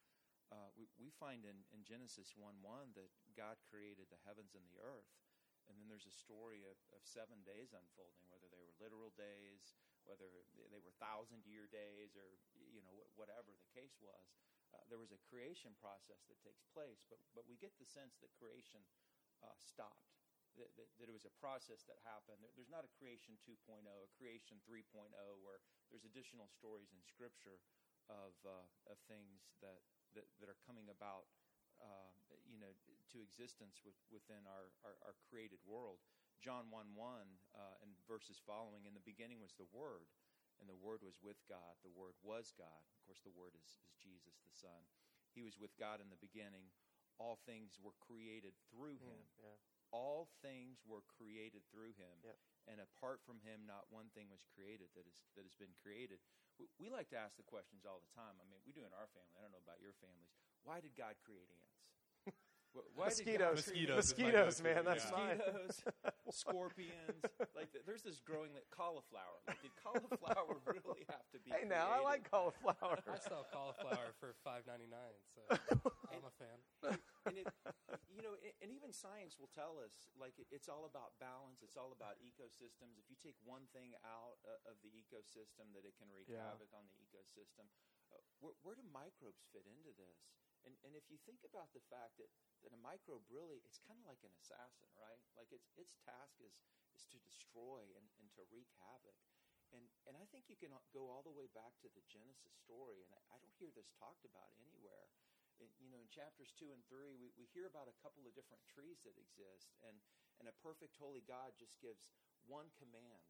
Uh, we, we find in, in Genesis 1 1 that God created the heavens and the earth. And then there's a story of, of seven days unfolding, whether they were literal days, whether they were thousand year days, or you know whatever the case was. Uh, there was a creation process that takes place, but but we get the sense that creation uh, stopped. That, that, that, it was a process that happened. There's not a creation 2.0, a creation 3.0, where there's additional stories in Scripture of uh, of things that, that that are coming about uh, you know, to existence with, within our, our, our, created world. John 1 1 uh, and verses following, in the beginning was the Word, and the Word was with God. The Word was God. Of course, the Word is, is Jesus, the Son. He was with God in the beginning. All things were created through him. Mm, yeah. All things were created through him. And apart from him, not one thing was created that, is, that has been created. We, we like to ask the questions all the time. I mean, we do in our family. I don't know about your families why did God create ants? Why mosquitoes, mosquitoes, mosquitoes, man. That's yeah. mosquitoes, scorpions. Like there's this growing that cauliflower. Like, did cauliflower really have to be? Hey, now I like cauliflower. I sell cauliflower for five ninety nine, so I'm a fan. And it, you know, and even science will tell us like it's all about balance. It's all about ecosystems. If you take one thing out uh, of the ecosystem, that it can wreak yeah. havoc on the ecosystem. Uh, where, where do microbes fit into this? And, and if you think about the fact that, that a microbe really, it's kind of like an assassin, right? Like its, its task is, is to destroy and, and to wreak havoc. And, and I think you can uh, go all the way back to the Genesis story, and I, I don't hear this talked about anywhere. In, you know, in chapters two and three, we, we hear about a couple of different trees that exist, and, and a perfect holy God just gives one command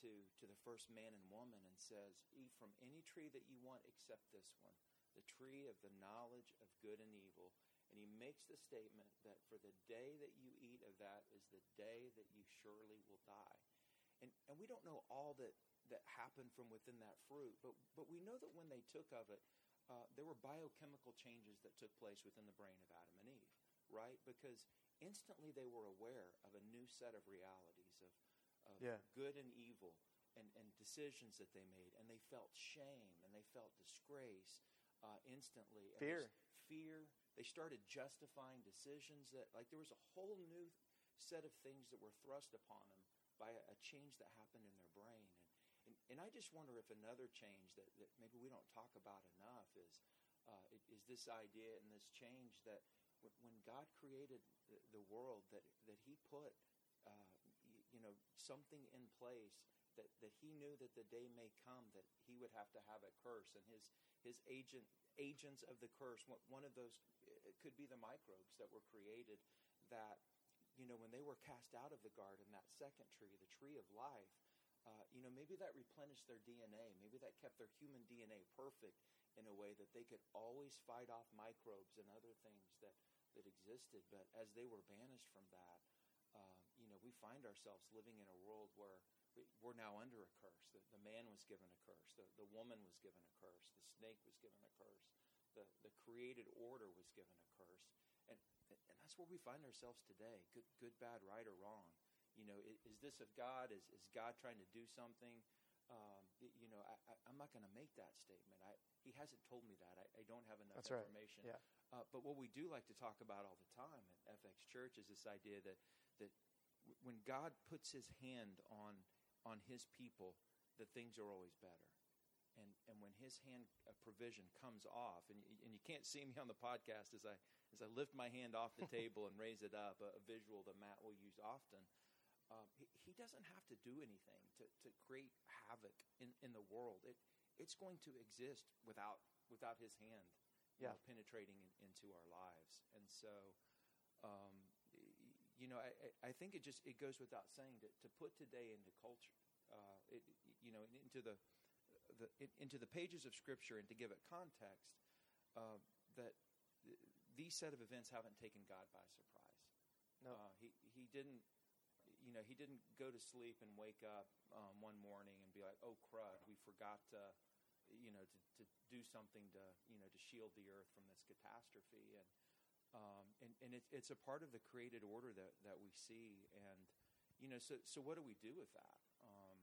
to, to the first man and woman and says, Eat from any tree that you want except this one the tree of the knowledge of good and evil. And he makes the statement that for the day that you eat of that is the day that you surely will die. And, and we don't know all that, that happened from within that fruit, but, but we know that when they took of it, uh, there were biochemical changes that took place within the brain of Adam and Eve, right? Because instantly they were aware of a new set of realities, of, of yeah. good and evil, and, and decisions that they made. And they felt shame, and they felt disgrace, uh, instantly. Fear. Fear. They started justifying decisions that, like, there was a whole new set of things that were thrust upon them by a, a change that happened in their brain. And, and, and, I just wonder if another change that, that maybe we don't talk about enough is, uh, is this idea and this change that w- when God created the, the, world, that, that He put, uh, y- you know, something in place that, that he knew that the day may come that he would have to have a curse and his, his agent, agents of the curse, one of those could be the microbes that were created that, you know, when they were cast out of the garden, that second tree, the tree of life, uh, you know, maybe that replenished their DNA. Maybe that kept their human DNA perfect in a way that they could always fight off microbes and other things that, that existed. But as they were banished from that, uh, you know, we find ourselves living in a world where we're now under a curse. The, the man was given a curse. The, the woman was given a curse. The snake was given a curse. The, the created order was given a curse. And, and that's where we find ourselves today good, good bad, right, or wrong. You know, is, is this of God? Is, is God trying to do something? Um, you know, I, am not going to make that statement. I, he hasn't told me that. I, I don't have enough That's information. Right. Yeah. Uh, but what we do like to talk about all the time at FX Church is this idea that that when God puts His hand on on His people, that things are always better. And, and when His hand of provision comes off, and, and you can't see me on the podcast as I, as I lift my hand off the table and raise it up, a, a visual that Mat will use often, um, he, he, doesn't have to do anything to, to create havoc in, in the world. It, it's going to exist without without His hand Yeah. know, penetrating in, into our lives. And so, um, you know, I, I- think it just it goes without saying to, to put today into culture, uh, it, you know, into the, the it, into the pages of Scripture, and to give it context, uh, that th- these set of events haven't taken God by surprise. No. Uh, he he didn't. You know, he didn't go to sleep and wake up um, one morning and be like, "Oh crud, we forgot to, you know, to, to do something to, you know, to shield the earth from this catastrophe." And um, and and it's it's a part of the created order that that we see. And you know, so so what do we do with that? Um,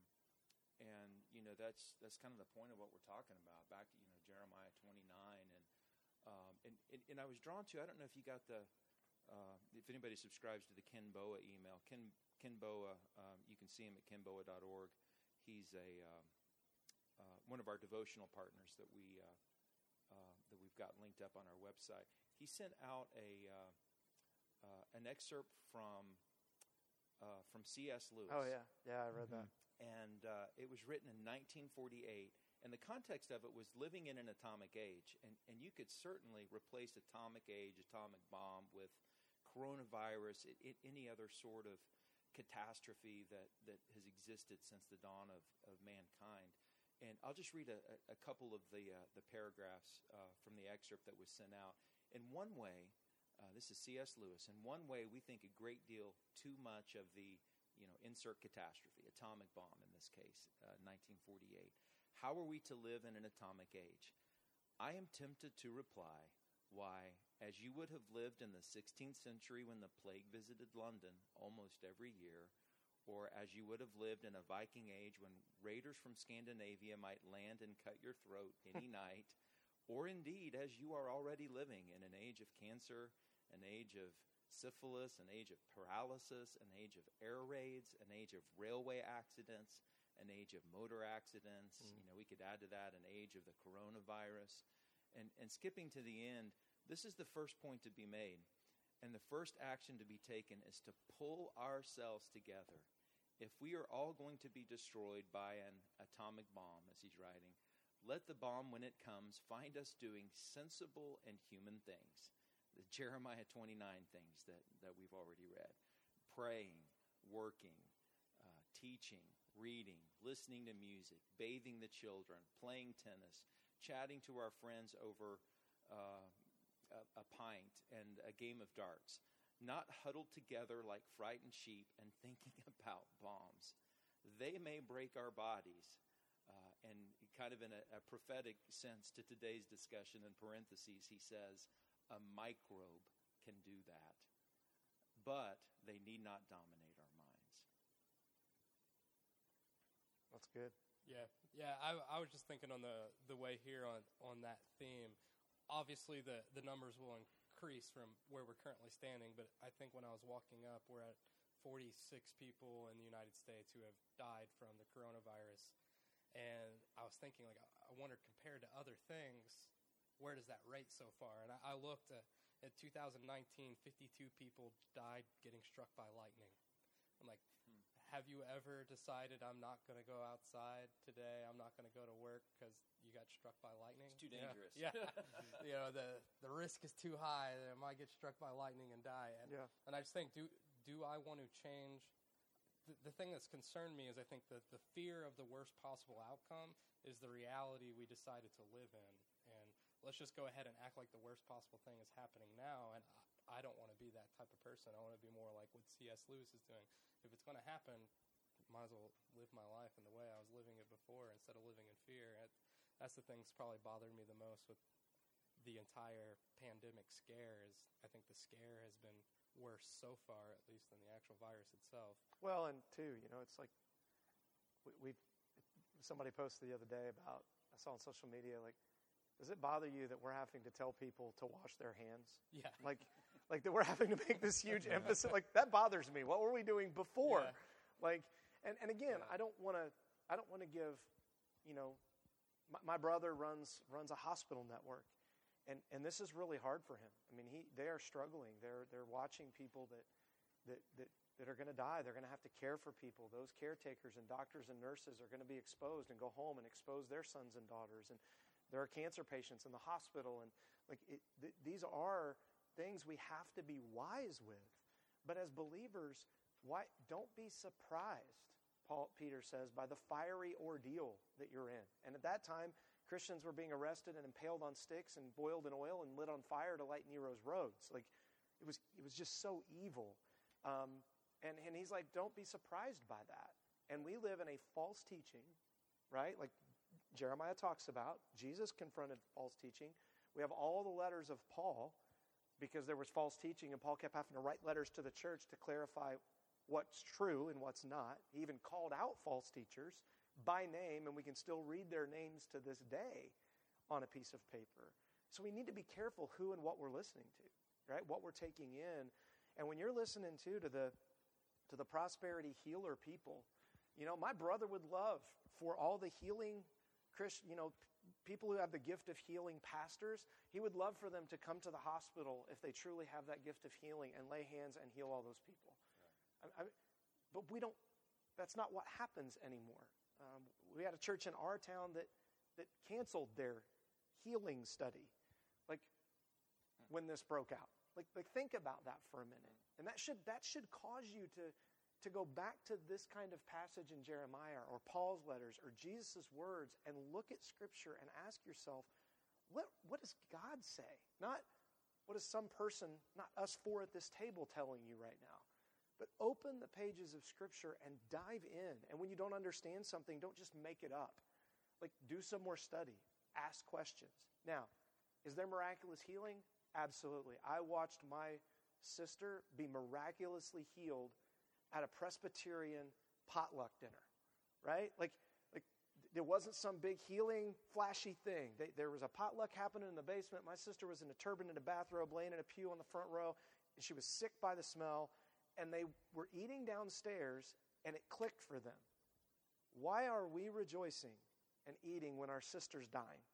and you know, that's that's kind of the point of what we're talking about. Back to you know Jeremiah twenty nine, and um, and, and and I was drawn to. I don't know if you got the. Uh, if anybody subscribes to the Ken Boa email, Ken Ken Boa, um, you can see him at kenboa.org. He's a um, uh, one of our devotional partners that we uh, that we've got linked up on our website. He sent out a uh, uh, an excerpt from uh, from C.S. Lewis Oh yeah, yeah, I read that. and uh, it was written in 1948. And the context of it was living in an atomic age, and and you could certainly replace atomic age, atomic bomb with coronavirus, i i any other sort of catastrophe that that has existed since the dawn of of mankind. And I'll just read a, a, couple of the uh, the paragraphs uh, from the excerpt that was sent out. In one way, uh, this is C.S. Lewis. In one way, we think a great deal too much of the you know, insert catastrophe, atomic bomb in this case, uh, 1948. How are we to live in an atomic age? I am tempted to reply, why, as you would have lived in the 16th century when the plague visited London almost every year, or as you would have lived in a Viking age when raiders from Scandinavia might land and cut your throat any night, or indeed as you are already living in an age of cancer, an age of syphilis, an age of paralysis, an age of air raids, an age of railway accidents, an age of motor accidents. Mm. You know, we could add to that an age of the coronavirus. And, and skipping to the end, this is the first point to be made. And the first action to be taken is to pull ourselves together. If we are all going to be destroyed by an atomic bomb, as he's writing, let the bomb, when it comes, find us doing sensible and human things the Jeremiah 29 things that, that we've already read praying, working, uh, teaching, reading, listening to music, bathing the children, playing tennis, chatting to our friends over uh, a, a pint and a game of darts, not huddled together like frightened sheep and thinking about bombs. They may break our bodies. Uh, and kind of in a, a prophetic sense to today's discussion, in parentheses, he says, a microbe can do that, but they need not dominate our minds. That's good. Yeah, yeah. I, I was just thinking on the, the way here on, on that theme. Obviously, the, the numbers will increase from where we're currently standing, but I think when I was walking up, we're at 46 people in the United States who have died from the coronavirus. And I was thinking, like, I wonder, compared to other things, where does that rate so far? And I, I looked uh, at, at 2019, 52 people died getting struck by lightning. I'm like, have you ever decided I'm not going to go outside today? I'm not going to go to work because you got struck by lightning. It's too Yeah. dangerous. Yeah, you know the the risk is too high that I might get struck by lightning and die. And, Yeah. and I just think, do do I want to change? The, the thing that's concerned me is I think that the fear of the worst possible outcome is the reality we decided to live in. And let's just go ahead and act like the worst possible thing is happening now. And I, don't want to be that type of person. I want to be more like what C.S. Lewis is doing. If it's going to happen, might as well live my life in the way I was living it before instead of living in fear. It, that's the thing that's probably bothered me the most with the entire pandemic scare is I think the scare has been worse so far, at least, than the actual virus itself. Well, and two, you know, it's like we, we somebody posted the other day about I saw on social media like, does it bother you that we're having to tell people to wash their hands? Yeah. Like, like that we're having to make this huge emphasis. Like that bothers me. What were we doing before? Yeah. Like, and and again, I don't want to. I don't want to give, you know, my, my brother runs runs a hospital network, and and this is really hard for him. I mean, he they are struggling. They're they're watching people that that that that are going to die. They're going to have to care for people. Those caretakers and doctors and nurses are going to be exposed and go home and expose their sons and daughters. And there are cancer patients in the hospital. And like it, th- these are things we have to be wise with. But as believers, why, don't be surprised, Paul Peter says, by the fiery ordeal that you're in. And at that time, Christians were being arrested and impaled on sticks and boiled in oil and lit on fire to light Nero's roads. Like it was, it was just so evil. Um, and, and he's like, don't be surprised by that. And we live in a false teaching, right? Like Jeremiah talks about. Jesus confronted false teaching. We have all the letters of Paul because there was false teaching, and Paul kept having to write letters to the church to clarify what's true and what's not. He even called out false teachers by name, and we can still read their names to this day on a piece of paper. So we need to be careful who and what we're listening to, right? What we're taking in. And when you're listening to to the to the prosperity healer people. You know, my brother would love for all the healing Christian, you know, people who have the gift of healing pastors, he would love for them to come to the hospital if they truly have that gift of healing and lay hands and heal all those people. Right. I, I, but we don't, that's not what happens anymore. Um, we had a church in our town that, that canceled their healing study, like when this broke out. Like, like think about that for a minute. And that should, that should cause you to, to go back to this kind of passage in Jeremiah or Paul's letters or Jesus' words and look at Scripture and ask yourself, what, what does God say? Not what is some person, not us four at this table, telling you right now. But open the pages of Scripture and dive in. And when you don't understand something, don't just make it up. Like, do some more study, ask questions. Now, is there miraculous healing? Absolutely. I watched my sister be miraculously healed at a Presbyterian potluck dinner, right? Like, like there wasn't some big healing, flashy thing. They, there was a potluck happening in the basement. My sister was in a turban and a bathrobe, laying in a pew on the front row, and she was sick by the smell. And they were eating downstairs, and it clicked for them. Why are we rejoicing and eating when our sister's dying?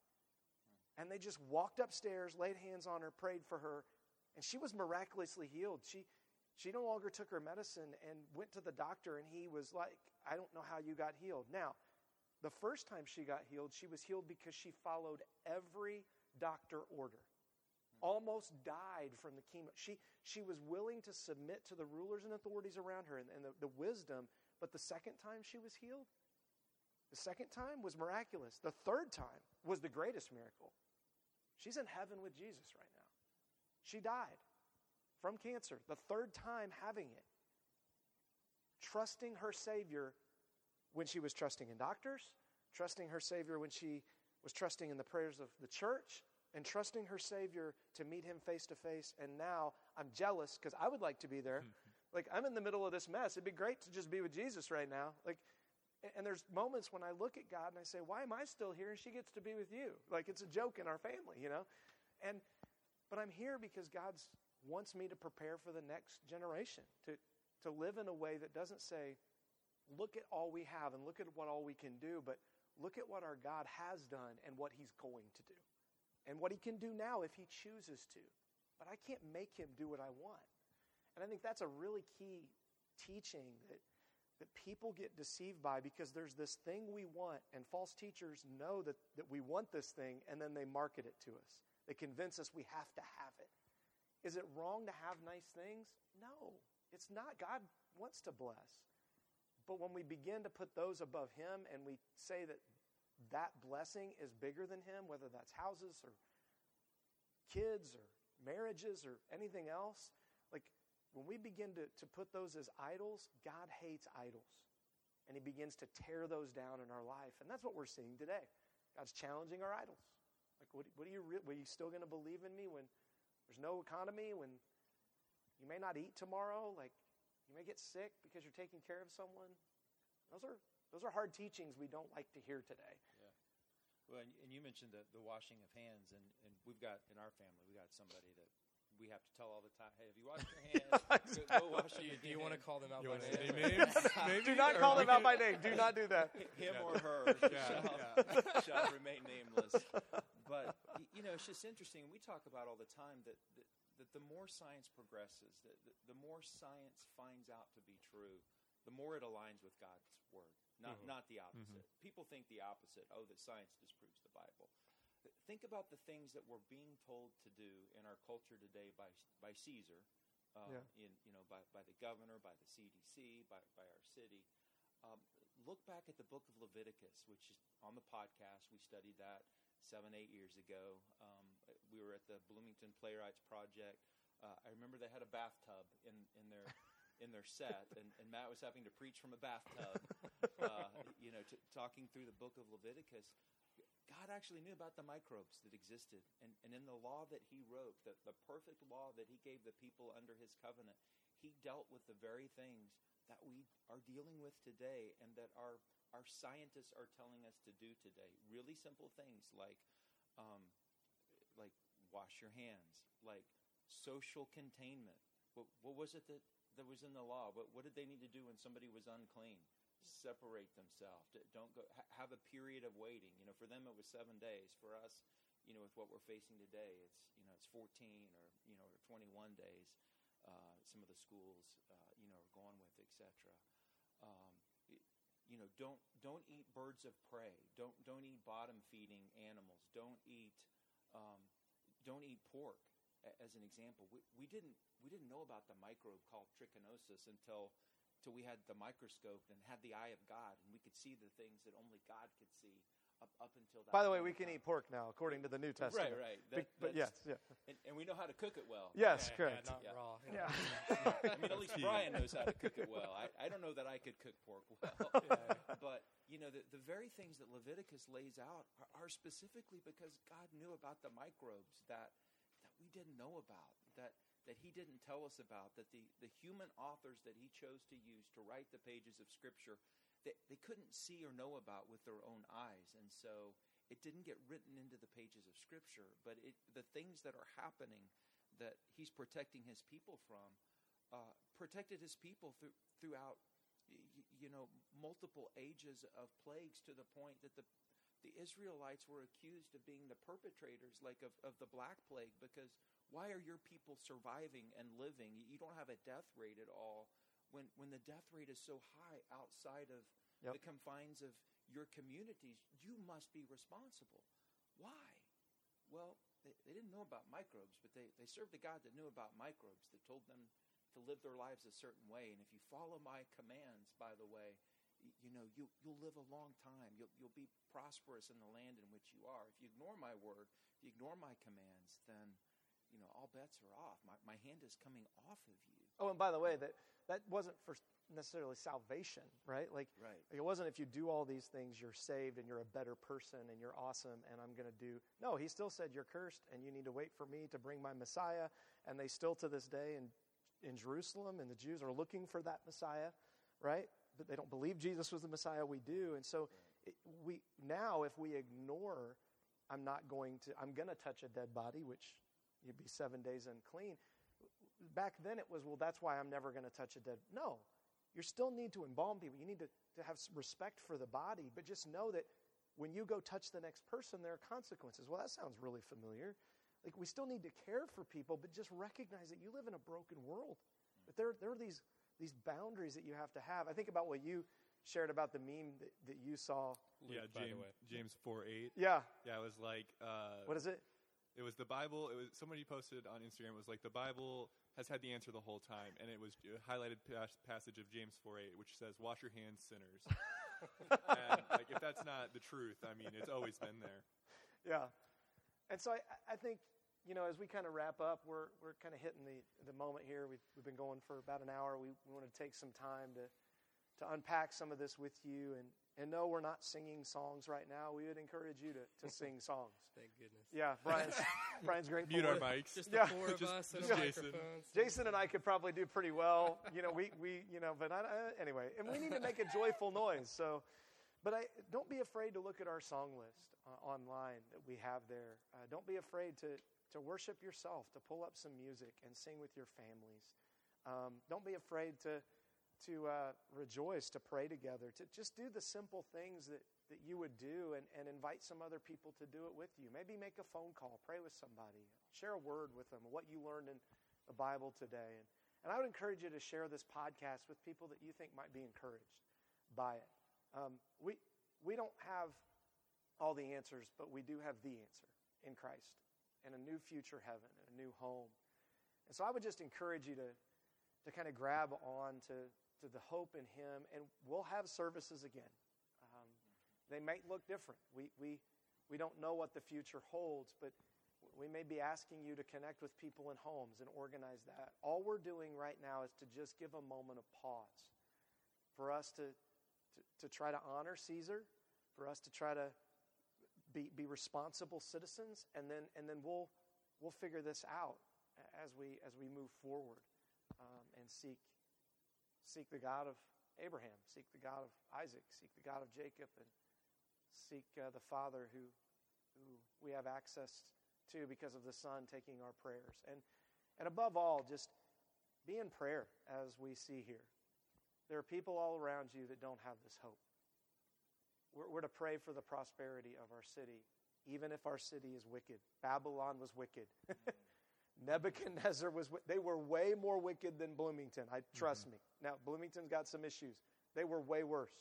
And they just walked upstairs, laid hands on her, prayed for her, and she was miraculously healed. She, she no longer took her medicine and went to the doctor, and he was like, I don't know how you got healed. Now, the first time she got healed, she was healed because she followed every doctor order. Hmm. Almost died from the chemo. She, she was willing to submit to the rulers and authorities around her and, and the, the wisdom, but the second time she was healed, the second time was miraculous. The third time was the greatest miracle. She's in heaven with Jesus right now. She died from cancer, the third time having it. Trusting her Savior when she was trusting in doctors, trusting her Savior when she was trusting in the prayers of the church, and trusting her Savior to meet him face to face. And now I'm jealous because I would like to be there. like, I'm in the middle of this mess. It'd be great to just be with Jesus right now. Like, and there's moments when I look at God and I say, Why am I still here and she gets to be with you? Like, it's a joke in our family, you know? And but I'm here because God wants me to prepare for the next generation, to, to live in a way that doesn't say, look at all we have and look at what all we can do, but look at what our God has done and what he's going to do. And what he can do now if he chooses to. But I can't make him do what I want. And I think that's a really key teaching that, that people get deceived by because there's this thing we want, and false teachers know that, that we want this thing, and then they market it to us. They convince us we have to have it. Is it wrong to have nice things? No, it's not. God wants to bless. But when we begin to put those above Him and we say that that blessing is bigger than Him, whether that's houses or kids or marriages or anything else, like when we begin to, to put those as idols, God hates idols. And He begins to tear those down in our life. And that's what we're seeing today. God's challenging our idols. Like, what, what are you, re- are you still going to believe in me when there's no economy, when you may not eat tomorrow? Like, you may get sick because you're taking care of someone? Those are, those are hard teachings we don't like to hear today. Yeah. Well, and, and you mentioned the, the washing of hands, and, and we've got in our family, we got somebody that we have to tell all the time, hey, have you washed your hands? exactly. go, go wash Do you, your do you want to call them out You by name? name? Maybe? Do not Or call them out by name. Do not do that. him Yeah. or her Yeah, shall, yeah. shall remain nameless. But you know, it's just interesting. We talk about all the time that, that that the more science progresses, the, the, the more science finds out to be true, the more it aligns with God's word, not, Mhm. not the opposite. People think the opposite. Oh, that science disproves the Bible. Think about the things that we're being told to do in our culture today by by Caesar, uh, Yeah. in you know by, by the governor, by the CDC, by by our city. Um, look back at the book of Leviticus, which is on the podcast. We studied that seven, eight years ago. Um, we were at the Bloomington Playwrights Project. Uh, I remember they had a bathtub in, in their in their set, and, and Mat was having to preach from a bathtub. Uh, you know, t- talking through the book of Leviticus. God actually knew about the microbes that existed. And, and in the law that he wrote, the, the perfect law that he gave the people under his covenant, he dealt with the very things that we are dealing with today and that our, our scientists are telling us to do today. Really simple things like, um, like wash your hands, like social containment. What, what was it that, that was in the law? What, what did they need to do when somebody was unclean? Separate themselves. Don't go. Ha- have a period of waiting. You know, for them it was seven days. For us, you know, with what we're facing today, it's you know it's 14 or you know or 21 days. Uh, some of the schools, uh, you know, are going with, etc. Um, you know, don't don't eat birds of prey. Don't don't eat bottom feeding animals. Don't eat um, don't eat pork. As an example, we, we didn't we didn't know about the microbe called trichinosis until until we had the microscope and had the eye of God and we could see the things that only God could see up up until that. By the way, we can time. eat pork now, according to the New Testament. right. Be- That- but yes, yeah. and, and we know how to cook it well. Yes, Yeah, correct. Yeah, not Yeah. raw. Yeah. I mean, at least Bryan knows how to cook it well. I, I don't know that I could cook pork well. but, you know, the, the very things that Leviticus lays out are, are specifically because God knew about the microbes that, that we didn't know about, that, that he didn't tell us about, that the, the human authors that he chose to use to write the pages of Scripture, they, they couldn't see or know about with their own eyes. And so it didn't get written into the pages of Scripture, but it, the things that are happening that he's protecting his people from uh, protected his people through, throughout you know multiple ages of plagues to the point that the the Israelites were accused of being the perpetrators like of, of the black plague because why are your people surviving and living you don't have a death rate at all when when the death rate is so high outside of Yep. the confines of your communities you must be responsible why well, they, they didn't know about microbes, but they, they served a God that knew about microbes, that told them to live their lives a certain way. And if you follow my commands, by the way, you know, you, you'll live a long time. You'll, you'll be prosperous in the land in which you are. If you ignore my word, if you ignore my commands, then, you know, all bets are off. My, my hand is coming off of you. Oh, and by the way, that that wasn't for necessarily salvation, right? Like, Right. it wasn't if you do all these things, you're saved and you're a better person and you're awesome and I'm going to do. No, he still said you're cursed and you need to wait for me to bring my Messiah. And they still to this day in in Jerusalem and the Jews are looking for that Messiah, right? But they don't believe Jesus was the Messiah. We do, and so it, we now if we ignore, I'm not going to. I'm going to touch a dead body, which you'd be seven days unclean. Back then it was well that's why i'm never going to touch a dead no. You still need to embalm people. You need to, to have s- respect for the body but just know that when you go touch the next person there are consequences. Well that sounds really familiar. Like we still need to care for people but just recognize that you live in a broken world. That there, there are these these boundaries that you have to have. I think about what you shared about the meme that, that you saw. Yeah, Luke, by the James, way. James four eight. yeah. Yeah, it was like uh, what is it It was the Bible. It was somebody posted on Instagram. It was like the Bible has had the answer the whole time, and it was a highlighted pas- passage of James four eight, which says, "Wash your hands, sinners." and like, if that's not the truth, I mean, it's always been there. Yeah. And so I, I think, you know, as we kind of wrap up, we're, we're kind of hitting the, the moment here. We've, we've been going for about an hour. We, we want to take some time to, to unpack some of this with you. And, and no, we're not singing songs right now. We would encourage you to, to sing songs. Thank goodness. Yeah, Bryan's, Bryan's great. Mute our mics. Just Yeah. four of Just- us and just Jason. microphones. Jason and I could probably do pretty well. You know, we, we you know, but I, I, anyway, and we need to make a joyful noise. So, but I don't be afraid to look at our song list uh, online that we have there. Uh, don't be afraid to to worship yourself, to pull up some music and sing with your families. Um, don't be afraid to to uh, rejoice, to pray together, to just do the simple things that, that you would do and, and invite some other people to do it with you. Maybe make a phone call, pray with somebody, share a word with them, what you learned in the Bible today. And, and I would encourage you to share this podcast with people that you think might be encouraged by it. Um, we, we don't have all the answers, but we do have the answer in Christ and a new future heaven and a new home. And so I would just encourage you to, to kind of grab on to, to the hope in Him, and we'll have services again. Um, they might look different. We, we, we don't know what the future holds, but we may be asking you to connect with people in homes and organize that. All we're doing right now is to just give a moment of pause for us to, to, to try to honor Caesar, for us to try to be, be responsible citizens, and then, and then we'll, we'll figure this out as we, as we move forward um, and seek, seek the God of Abraham, seek the God of Isaac, seek the God of Jacob, and seek uh, the Father who, who we have access to because of the Son taking our prayers. And, and above all, just be in prayer as we see here. There are people all around you that don't have this hope. We're, we're to pray for the prosperity of our city, even if our city is wicked. Babylon was wicked. Nebuchadnezzar was, they were way more wicked than Bloomington. I trust mm-hmm. me. Now, Bloomington's got some issues. They were way worse.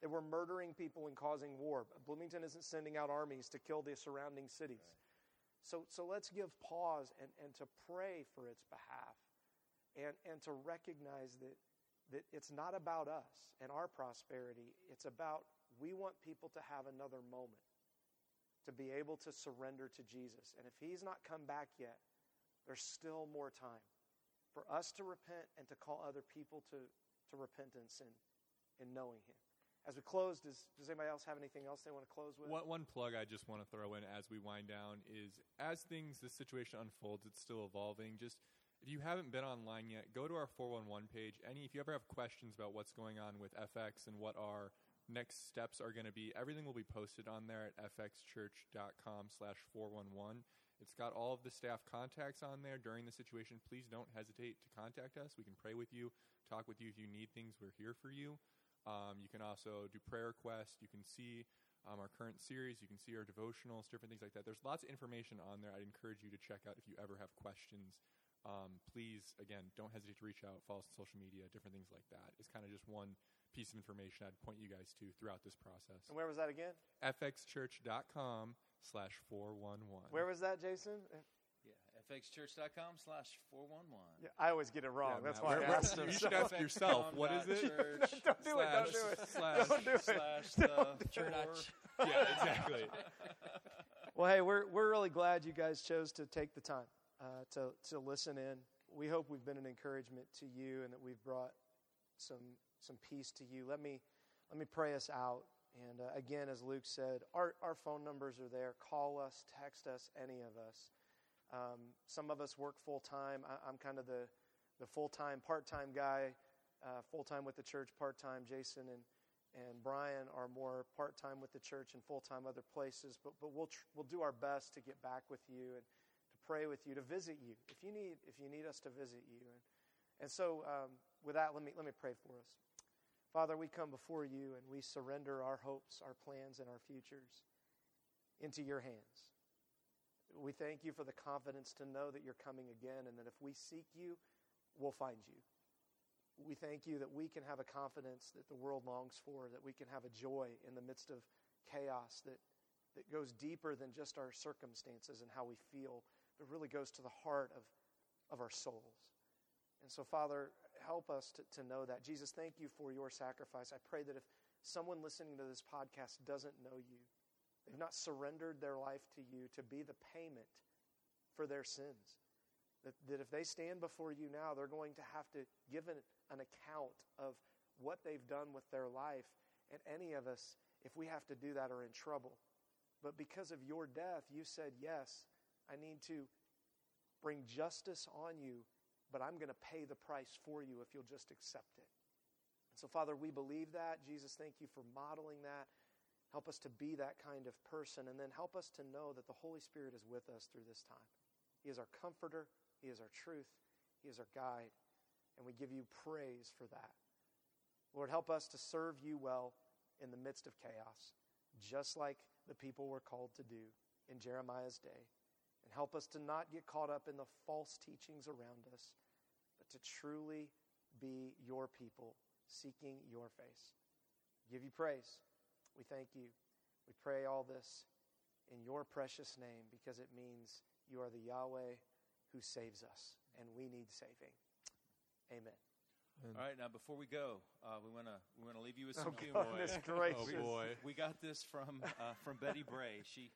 They were murdering people and causing war. Bloomington isn't sending out armies to kill the surrounding cities. Right. So, so let's give pause and, and to pray for its behalf and, and to recognize that, that it's not about us and our prosperity. It's about we want people to have another moment to be able to surrender to Jesus. And if he's not come back yet, there's still more time for us to repent and to call other people to, to repentance and, in knowing him. As we close, does, does anybody else have anything else they want to close with? One, one plug I just want to throw in as we wind down is as things, this situation unfolds, it's still evolving. Just if you haven't been online yet, go to our 411 page. Any, if you ever have questions about what's going on with FX and what our next steps are going to be. Everything will be posted on there at fxchurch.com slash 411. It's got all of the staff contacts on there during the situation. Please don't hesitate to contact us. We can pray with you, talk with you if you need things. We're here for you. Um, you can also do prayer requests. You can see um, our current series. You can see our devotionals, different things like that. There's lots of information on there. I'd encourage you to check out if you ever have questions. Um, please, again, don't hesitate to reach out, follow us on social media, different things like that. It's kind of just one piece of information I'd point you guys to throughout this process. And where was that again? fxchurch.com slash 411. Where was that, Jason? Yeah, fxchurch.com slash 411. Yeah, I always get it wrong. Yeah, That's why I asked him. You should ask yourself, what is it? don't do it, don't do it. Slash, don't do it. Slash the church. yeah, exactly. well, hey, we're, we're really glad you guys chose to take the time uh, to, to listen in. We hope we've been an encouragement to you and that we've brought some some peace to you. Let me let me pray us out. And uh, again, as Luke said, our, our phone numbers are there. Call us, text us, any of us. Um, some of us work full time. I'm kind of the, the full time, part time guy, uh, full time with the church, part time. Jason and, and Bryan are more part time with the church and full time other places. But, but we'll, tr- we'll do our best to get back with you and to pray with you, to visit you if you need, if you need us to visit you. And, and so, um, with that, let me, let me pray for us. Father, we come before you and we surrender our hopes, our plans, and our futures into your hands. We thank you for the confidence to know that you're coming again and that if we seek you, we'll find you. We thank you that we can have a confidence that the world longs for, that we can have a joy in the midst of chaos that, that goes deeper than just our circumstances and how we feel, but really goes to the heart of, of our souls. And so, Father, help us to, to know that. Jesus, thank you for your sacrifice. I pray that if someone listening to this podcast doesn't know you, they've not surrendered their life to you to be the payment for their sins, that, that if they stand before you now, they're going to have to give an, an account of what they've done with their life. And any of us, if we have to do that, are in trouble. But because of your death, you said, Yes, I need to bring justice on you but I'm going to pay the price for you if you'll just accept it. And so, Father, we believe that. Jesus, thank you for modeling that. Help us to be that kind of person, and then help us to know that the Holy Spirit is with us through this time. He is our comforter, He is our truth, He is our guide, and we give you praise for that. Lord, help us to serve you well in the midst of chaos. just like the people were called to do in Jeremiah's day. And help us to not get caught up in the false teachings around us, but to truly be your people, seeking your face. Give you praise. We thank you. We pray all this in your precious name because it means you are the Yahweh who saves us, and we need saving. Amen. All right, now before we go, uh, we want to we want to leave you with Oh, some humor. goodness Oh boy. We got this from uh, from Betty Bray. She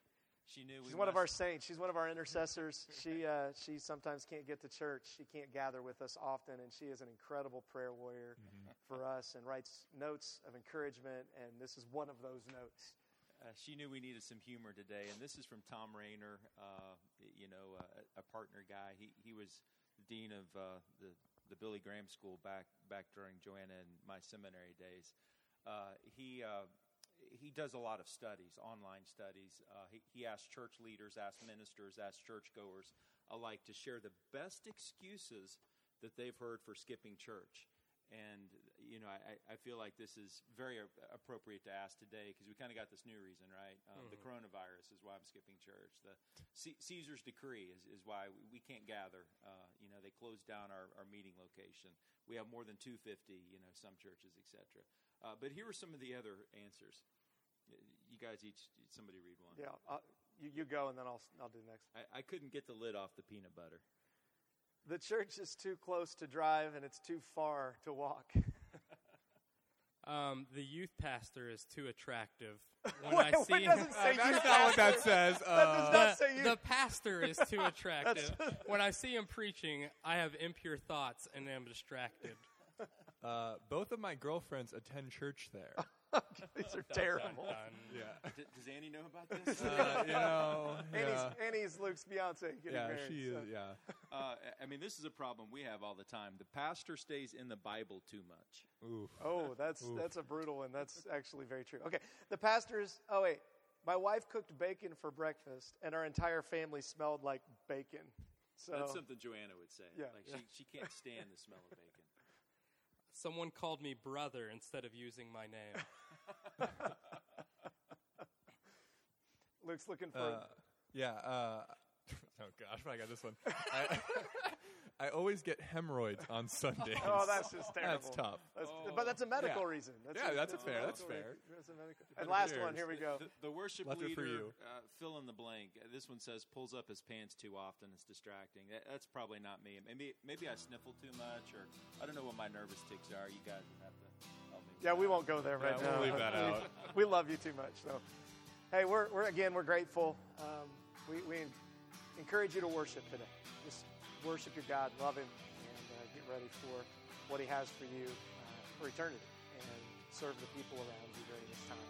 she knew we She's one of our saints. She's one of our intercessors. She uh, she sometimes can't get to church. She can't gather with us often, and she is an incredible prayer warrior for us and writes notes of encouragement. And this is one of those notes. Uh, she knew we needed some humor today, and this is from Thom Rainer, uh, you know, uh, a partner guy. He he was dean of uh, the the Billy Graham School back back during Joanna and my seminary days. Uh, he uh, he does a lot of studies, online studies. Uh, he he asks church leaders, asks ministers, asks churchgoers alike to share the best excuses that they've heard for skipping church. And you know, I, I feel like this is very a- appropriate to ask today because we kind of got this new reason, right? Um, The coronavirus is why I'm skipping church. The C- Caesar's decree is, is why we, we can't gather. Uh, you know, they closed down our, our meeting location. We have more than 250. You know, some churches, etc. Uh, but here are some of the other answers. Y- You guys each somebody read one. Yeah, uh, you, you go, and then I'll I'll do the next. I, I couldn't get the lid off the peanut butter. The church is too close to drive, and it's too far to walk. Um, the youth pastor is too attractive. When Wait, I see doesn't say That's youth not what that pastor. says. That does Uh, not say the, youth. the pastor is too attractive. when I see him preaching, I have impure thoughts and am distracted. uh, both of my girlfriends attend church there. These are terrible. Done. yeah. D- does Annie know about this? Uh, you know. Annie's, Yeah. Annie's Luke's fiancée getting Yeah, married. she so- is. Yeah. Uh, I mean, this is a problem we have all the time. The pastor stays in the Bible too much. Oof. Oh, that's Oof. that's a brutal one. That's actually very true. Okay, the pastors. Oh wait, my wife cooked bacon for breakfast, and our entire family smelled like bacon. So That's something Joanna would say. Yeah, like yeah. She, she can't stand the smell of bacon. Someone called me brother instead of using my name. Luke's looking for. Uh, yeah. Uh, oh gosh, I got this one. I, I always get hemorrhoids on Sundays. oh, that's just terrible. That's tough. That's- But that's a medical Yeah. reason. That's Yeah, that's a fair- medical that's fair. reason. That's a medical. And last one. Here we go. The, the worship Left it for leader, you. Uh, fill in the blank. Uh, This one says pulls up his pants too often. It's distracting. That, that's probably not me. Maybe maybe I sniffle too much, or I don't know what my nervous tics are. You guys would have to help me. with Yeah, we won't go there right Yeah, now. we'll leave that we- out. We love you too much. So, hey, we're, we're again we're grateful. Um, we, we encourage you to worship today. Just worship your God, love Him, and uh, get ready for what He has for you uh, for eternity, and serve the people around you during this time.